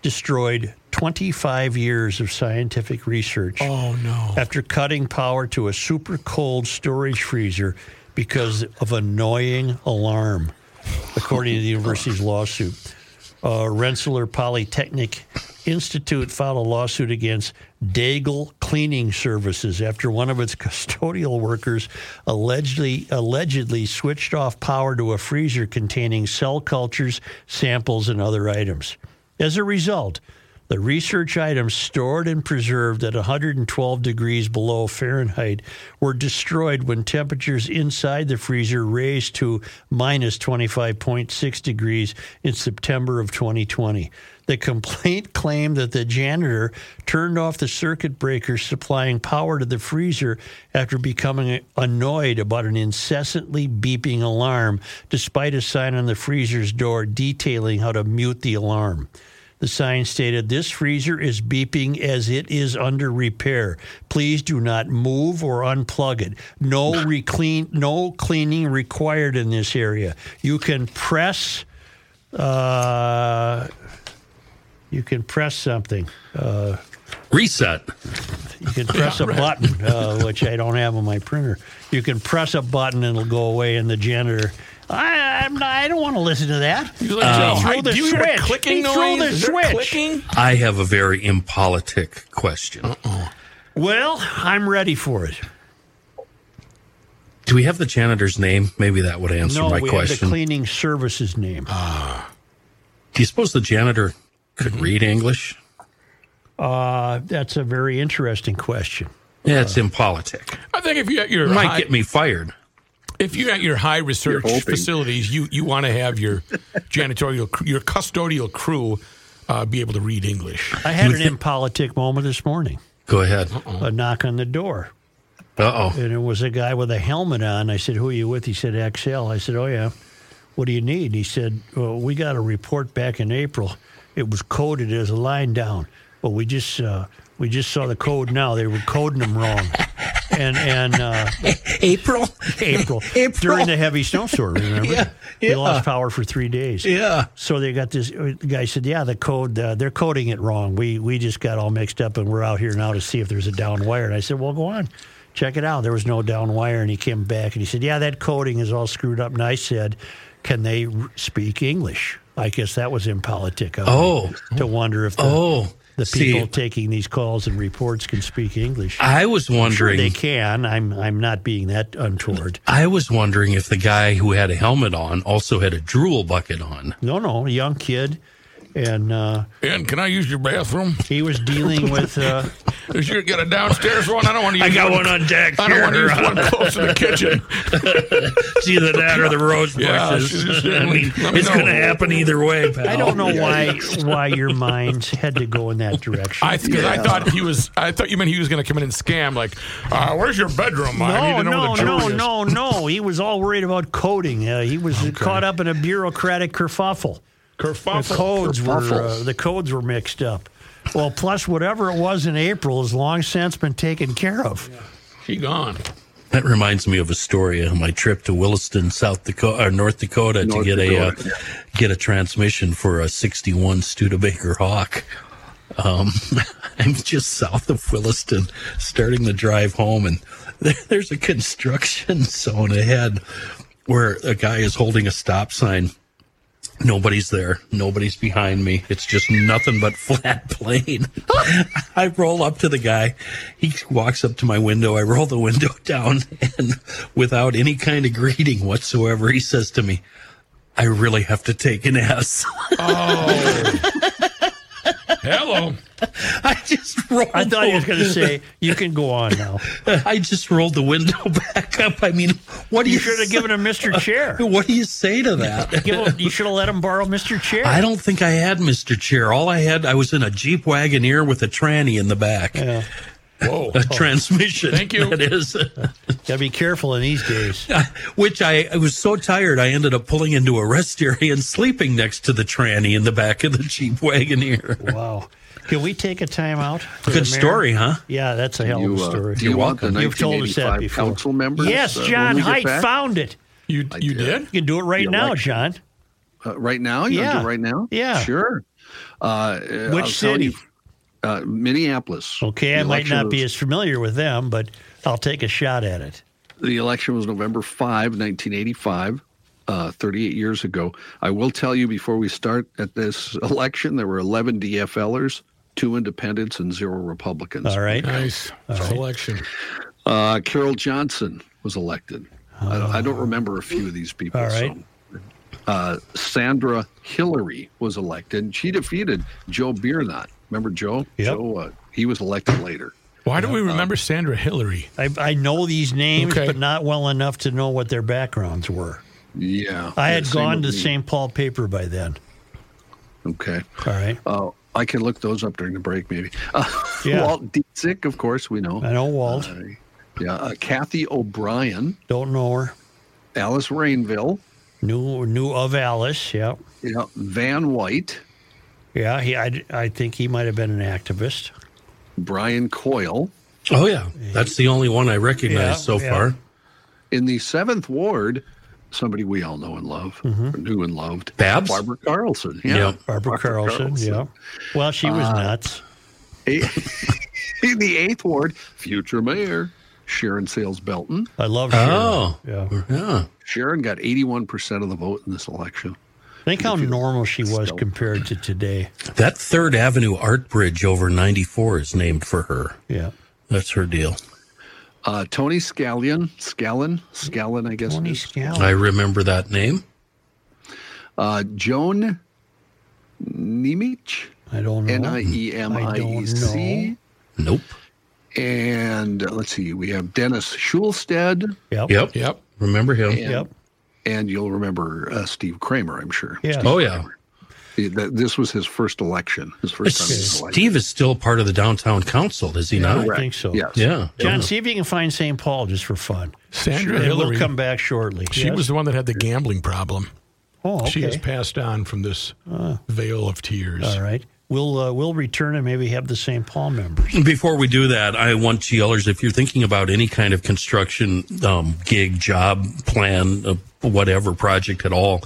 destroyed 25 years of scientific research Oh no. after cutting power to a super cold storage freezer because of annoying alarm, according to the university's lawsuit. Uh, Rensselaer Polytechnic Institute filed a lawsuit against Daigle Cleaning Services after one of its custodial workers allegedly allegedly switched off power to a freezer containing cell cultures, samples, and other items. As a result, the research items stored and preserved at 112 degrees below Fahrenheit were destroyed when temperatures inside the freezer raised to minus 25.6 degrees in September of 2020. The complaint claimed that the janitor turned off the circuit breaker supplying power to the freezer after becoming annoyed about an incessantly beeping alarm, despite a sign on the freezer's door detailing how to mute the alarm. The sign stated, This freezer is beeping as it is under repair. Please do not move or unplug it. No, reclean, no cleaning required in this area. You can press. Uh, you can press something. Uh, Reset. you can press a button, uh, which I don't have on my printer. You can press a button and it'll go away, and the janitor. I, I'm not, I don't want to listen to that. You like, threw "Hey, the do you switch. clicking He noise? threw the switch. clicking? I have a very impolitic question. Well, I'm ready for it. Do we have the janitor's name? Maybe that would answer my question. no, my we have the cleaning services name. Do you suppose the janitor could read English? Uh, that's a very interesting question. Yeah, it's impolitic. Uh, think if you at your Might high, get me fired. If you're at your high research facilities, you you want to have your janitorial, your custodial crew uh, be able to read English. I had an impolitic moment this morning. Go ahead. A knock on the door. Uh oh. And it was a guy with a helmet on. I said, Who are you with? He said, Xcel. I said, Oh, yeah. What do you need? He said, Well, we got a report back in April. It was coded as a line down, but we just uh, we just saw the code now. They were coding them wrong. And and uh, April. April, April. during the heavy snowstorm, remember? Yeah, They yeah. lost power for three days. Yeah. So they got this. uh, The guy said, "Yeah, the code uh, they're coding it wrong. We we just got all mixed up, and we're out here now to see if there's a down wire." And I said, "Well, go on, check it out." There was no down wire, and he came back and he said, "Yeah, that coding is all screwed up." And I said, "Can they r- speak English?" I guess that was impolitic. me Oh. to wonder if the, Oh. The See, people taking these calls and reports can speak English. I was Sure, wondering. they can. I'm I'm not being that untoward. I was wondering if the guy who had a helmet on also had a drool bucket on. No, no, young kid, and uh, And can I use your bathroom? he was dealing with. Uh, Is you got a downstairs one? I don't want to use I got one on deck I don't want to here. use one close to the kitchen. It's either that or the rose Yeah, bushes. just- I mean, me it's know. going to happen either way, pal. I don't know why why your minds had to go in that direction. I because I thought he was. I thought you meant he was going to come in and scam. Like, uh, where's your bedroom? I need no, to know no, where the no, jewelry is. no, no. He was all worried about coding. Uh, he was caught up in a bureaucratic kerfuffle. The Kerfuffle. codes were uh, the codes were mixed up. Well, plus whatever it was in April has long since been taken care of. He gone. That reminds me of a story of my trip to Williston, South Dakota, or North Dakota, North to get Dakota, a uh, get a transmission for a '61 Studebaker Hawk. Um, I'm just south of Williston, starting the drive home, and there, there's a construction zone ahead where a guy is holding a stop sign. Nobody's there. Nobody's behind me. It's just nothing but flat plain. I roll up to the guy. He walks up to my window. I roll the window down, and without any kind of greeting whatsoever, he says to me, I really have to take an S. Hello. I just rolled. I thought he was going to the- say, "You can go on now." I just rolled the window back up. I mean, what do you, You should have given him Mr. Chair. What do you say to that? You should have let him borrow Mr. Chair. I don't think I had Mr. Chair. All I had, I was in a Jeep Wagoneer with a tranny in the back. Yeah. Whoa. A transmission. Thank you. That is. Gotta be careful in these days. Which I, I was so tired, I ended up pulling into a rest area and sleeping next to the tranny in the back of the Jeep Wagoneer. Wow. Can we take a time out? for Good story, huh? Yeah, that's a hell You, of a uh, story. do you want the You've told us that 1985 before. council members, Yes, uh, John we Heidt back? found it. You you did? You can do it right The now, election. John. Uh, right now? You Yeah. do it right now? Yeah. Sure. Uh, uh, Which I'll tell city? You, uh, Minneapolis. Okay, I might election not be as familiar with them, but I'll take a shot at it. The election was November 5, 1985, uh, 38 years ago. I will tell you before we start at this election, there were 11 DFLers, two independents, and zero Republicans. All right. Nice selection. Uh, Carol Johnson was elected. I, don't, I don't remember a few of these people. All right. So. Uh, Sandra Hillary was elected. She defeated Joe Biernat. Remember Joe? Yep. Joe, uh, he was elected later. Why do we remember Sandra Hillary? I, I know these names, Okay. but not well enough to know what their backgrounds were. Yeah. I Yeah, had gone to. St. Paul paper by then. Okay. All right. Uh, I can look those up during the break, maybe. Uh, Yeah. Walt Dziedzic, of course, we know. I know Walt. Uh, yeah. Uh, Kathy O'Brien, Don't know her. Alice Rainville, Knew knew of Alice. Yeah. yeah, Van White, Yeah. He. I, I think he might have been an activist. Brian Coyle. Oh, yeah. That's the only one I recognize Yeah, so yeah. far. In the seventh ward, somebody we all know and love, Mm-hmm. knew and loved. Babs? Barbara Carlson. Yeah. Yeah. Barbara, Carlson, Yeah. Well, she was Uh, nuts. In the eighth ward, future mayor Sharon Sayles Belton. I love Sharon. Oh. Yeah. Yeah. Sharon got 81% of the vote in this election. Think how normal she was Still. compared to today. That Third Avenue Art Bridge over 94 is named for her. Yeah. That's her deal. Uh, Tony Scallion, Scallon, Scallon, I guess. Tony is. Scallon. I remember that name. Uh, Joan Niemiec, I don't know. N I E M I E C. Nope. And uh, let's see, we have Dennis Schulstad, Yep. Yep. Yep. Remember him? and, Yep. And you'll remember uh, Steve Kramer, I'm sure. Yeah. Oh, yeah. He- that- This was his first election. His first time he was elected. Steve is still part of the downtown council, is he not? I think so. Yes. Yeah. John, see if you can find St. Paul just for fun. Sandra and Hillary. we'll come back shortly. She Yes? was the one that had the gambling problem. Oh, okay. She has passed on from this veil of tears. All right. We'll uh, we'll return and maybe have the St. Paul members. Before we do that, I want GLers, if you're thinking about any kind of construction um, gig, job, plan, uh, whatever project at all,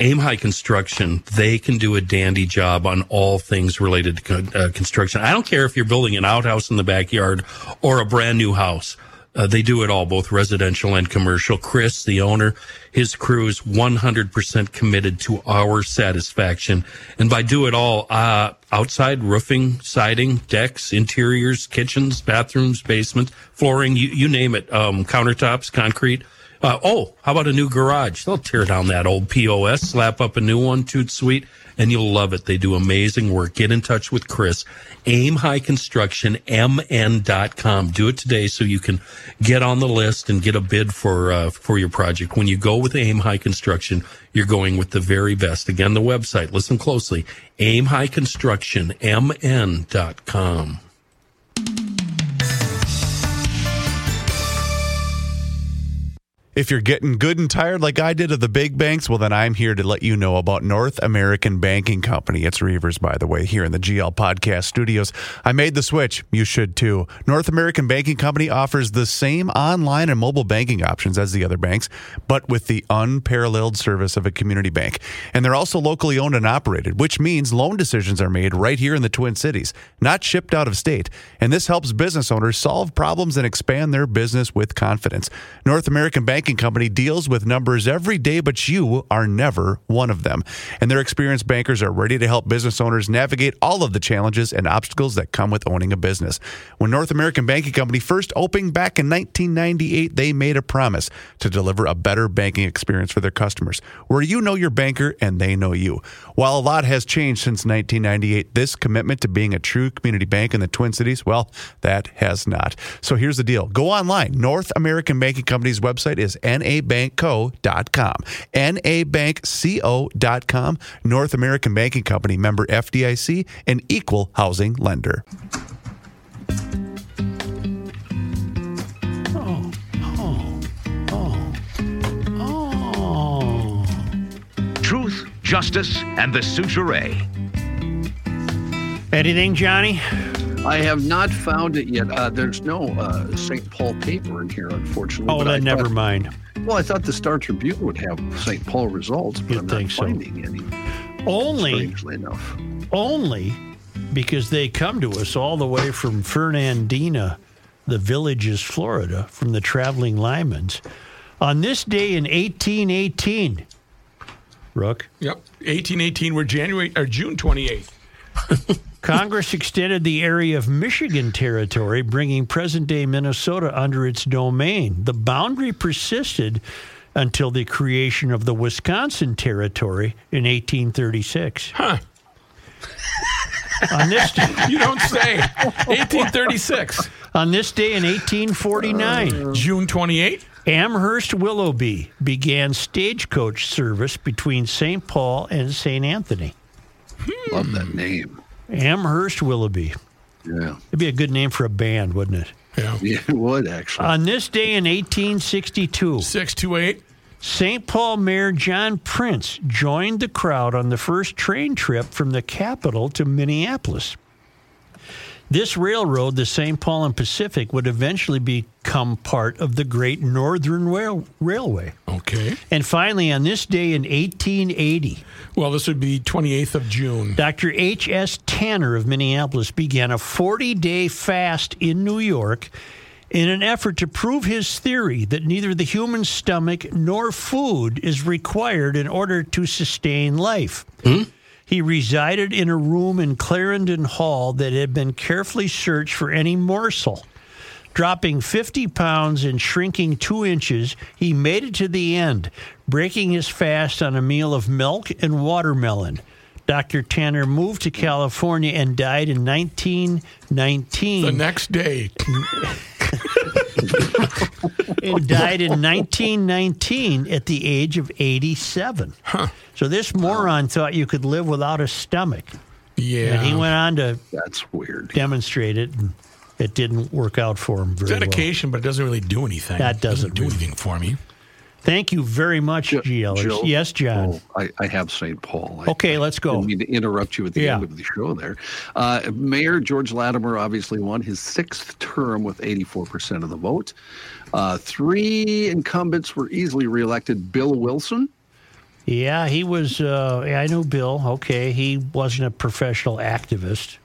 Aim High Construction, they can do a dandy job on all things related to uh, construction. I don't care if you're building an outhouse in the backyard or a brand new house. Uh, they do it all, both residential and commercial. Chris, the owner, his crew is 100% committed to our satisfaction. And by do it all, uh, outside roofing, siding, decks, interiors, kitchens, bathrooms, basement, flooring, you, you name it, um, countertops, concrete. Uh, oh, how about a new garage? They'll tear down that old POS, slap up a new one, toot sweet, and you'll love it. They do amazing work. Get in touch with Chris. Aim High Construction, MN.com. Do it today so you can get on the list and get a bid for, uh, for your project. When you go with Aim High Construction, you're going with the very best. Again, the website, listen closely. Aim If you're getting good and tired like I did of the big banks, well, then I'm here to let you know about North American Banking Company. It's Reuvers, by the way, here in the GL Podcast Studios. I made the switch. You should too. North American Banking Company offers the same online and mobile banking options as the other banks, but with the unparalleled service of a community bank. And they're also locally owned and operated, which means loan decisions are made right here in the Twin Cities, not shipped out of state. And this helps business owners solve problems and expand their business with confidence. North American Banking Company deals with numbers every day, but you are never one of them. And their experienced bankers are ready to help business owners navigate all of the challenges and obstacles that come with owning a business. When North American Banking Company first opened back in 1998, they made a promise to deliver a better banking experience for their customers, where you know your banker and they know you. While a lot has changed since 1998, this commitment to being a true community bank in the Twin Cities, well, that has not. So here's the deal go online. North American Banking Company's website is nabankco.com. nabankco.com. North American Banking Company, member FDIC, and equal housing lender. Oh, oh, oh, oh. Truth, justice, and the suture. Anything, Johnny? I have not found it yet. Uh, there's no uh, St. Paul paper in here, unfortunately. Oh, but I then never thought- mind. Well, I thought the Star Tribune would have St. Paul results, but You'd I'm not think so. finding any. Only, Strangely enough. only because they come to us all the way from Fernandina, the villages, Florida, from the traveling Lymans. On this day in 1818, Rook, Yep. 1818, we're January or June 28th. Congress extended the area of Michigan territory, bringing present day Minnesota under its domain. The boundary persisted until the creation of the Wisconsin territory in 1836. Huh. On this, You don't say. 1836. on this day in 1849, uh, June 28, Amherst Willoughby began stagecoach service between St. Paul and St. Anthony. Love that name. Amherst Willoughby. Yeah. It'd be a good name for a band, wouldn't it? Yeah. Yeah, it would actually. On this day in 1862, 628. St. Paul Mayor John Prince joined the crowd on the first train trip from the capital to Minneapolis. This railroad, the St. Paul and Pacific, would eventually become part of the Great Northern Rail- Railway. Okay. And finally, on this day in 1880, Well, this would be 28th of June. Dr. H.S. Tanner of Minneapolis began a 40 day fast in New York in an effort to prove his theory that neither the human stomach nor food is required in order to sustain life. Hmm? He resided in a room in Clarendon Hall that had been carefully searched for any morsel. Dropping 50 pounds and shrinking two inches, he made it to the end, breaking his fast on a meal of milk and watermelon. Dr. Tanner moved to California and died in 1919. The next day. and died in 1919 at the age of 87. So this moron thought you could live without a stomach. Yeah. And he went on to That's weird. demonstrate it, and it didn't work out for him very well. Dedication, but it doesn't really do anything. That doesn't do really. anything for me. Thank you very much. Joe? yes, John. Oh, I, I have St. Paul. I, Okay, let's go. didn't mean to interrupt you at the Yeah. end of the show there. Uh, Mayor George Latimer obviously won his sixth term with 84% of the vote. Uh, three incumbents were easily reelected. Bill Wilson, Yeah, he was. Uh, I knew Bill. Okay, he wasn't a professional activist.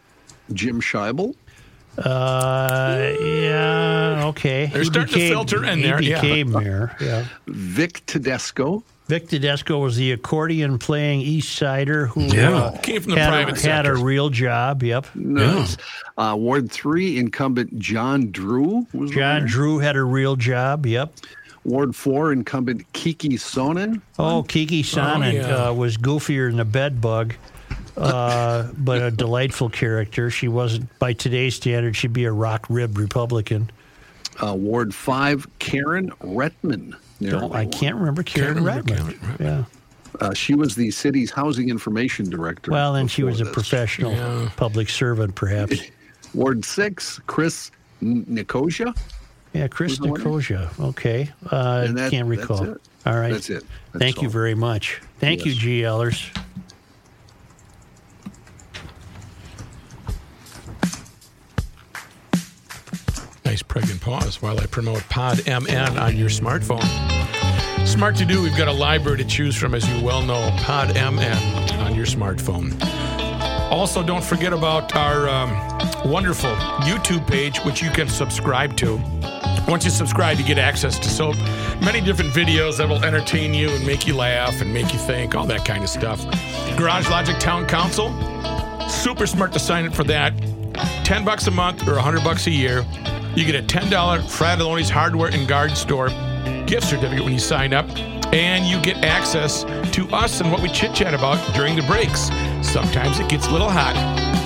Jim Scheibel, Uh, yeah, okay. They're He starting to filter in he there, yeah. became mayor. Yeah. Vic Tedesco, Vic Tedesco was the accordion playing East Sider who Yeah. uh, Came from the had, private a, had a real job. Yep. nice. Uh, Ward 3, incumbent John Drew was John winner. Drew had a real job. Yep. Ward 4, incumbent Kiki Sonnen. Oh, Kiki Sonnen yeah. uh, was goofier than a bed bug, uh, but a delightful character. She wasn't, by today's standards, she'd be a rock ribbed Republican. Uh, Ward 5, Karen Retman. Don't- I can't remember Karen, Can't remember Redmond. Karen Yeah. Uh, she was the city's housing information director. Well, then she before was a professional Yeah. public servant, perhaps. Ward 6, Chris N- Nicosia. Yeah, Chris the? Nicosia. Okay. Uh, that- can't that's recall. it. All right. That's it. That's Thank you very much. Thank Yes. you, GLers. Nice pregnant pause while I promote Pod MN on your smartphone. Smart to do. We've got a library to choose from, as you well know. Pod MN on your smartphone. Also, don't forget about our um, wonderful YouTube page, which you can subscribe to. Once you subscribe, you get access to so many different videos that will entertain you and make you laugh and make you think, all that kind of stuff. Garage Logic Town Council, super smart to sign up for that. 10 bucks a month or 100 bucks a year. You get a $10 Fratallone's Hardware and Garden Store gift certificate when you sign up, and you get access to us and what we chit chat about during the breaks. Sometimes it gets a little hot.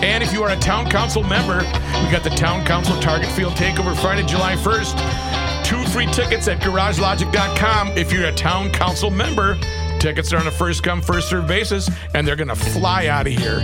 And if you are a town council member, we got the town council Target Field Takeover Friday, July 1st. Two free tickets at garagelogic.com if you're a town council member. Tickets are on a first come, first served basis, and they're going to fly out of here.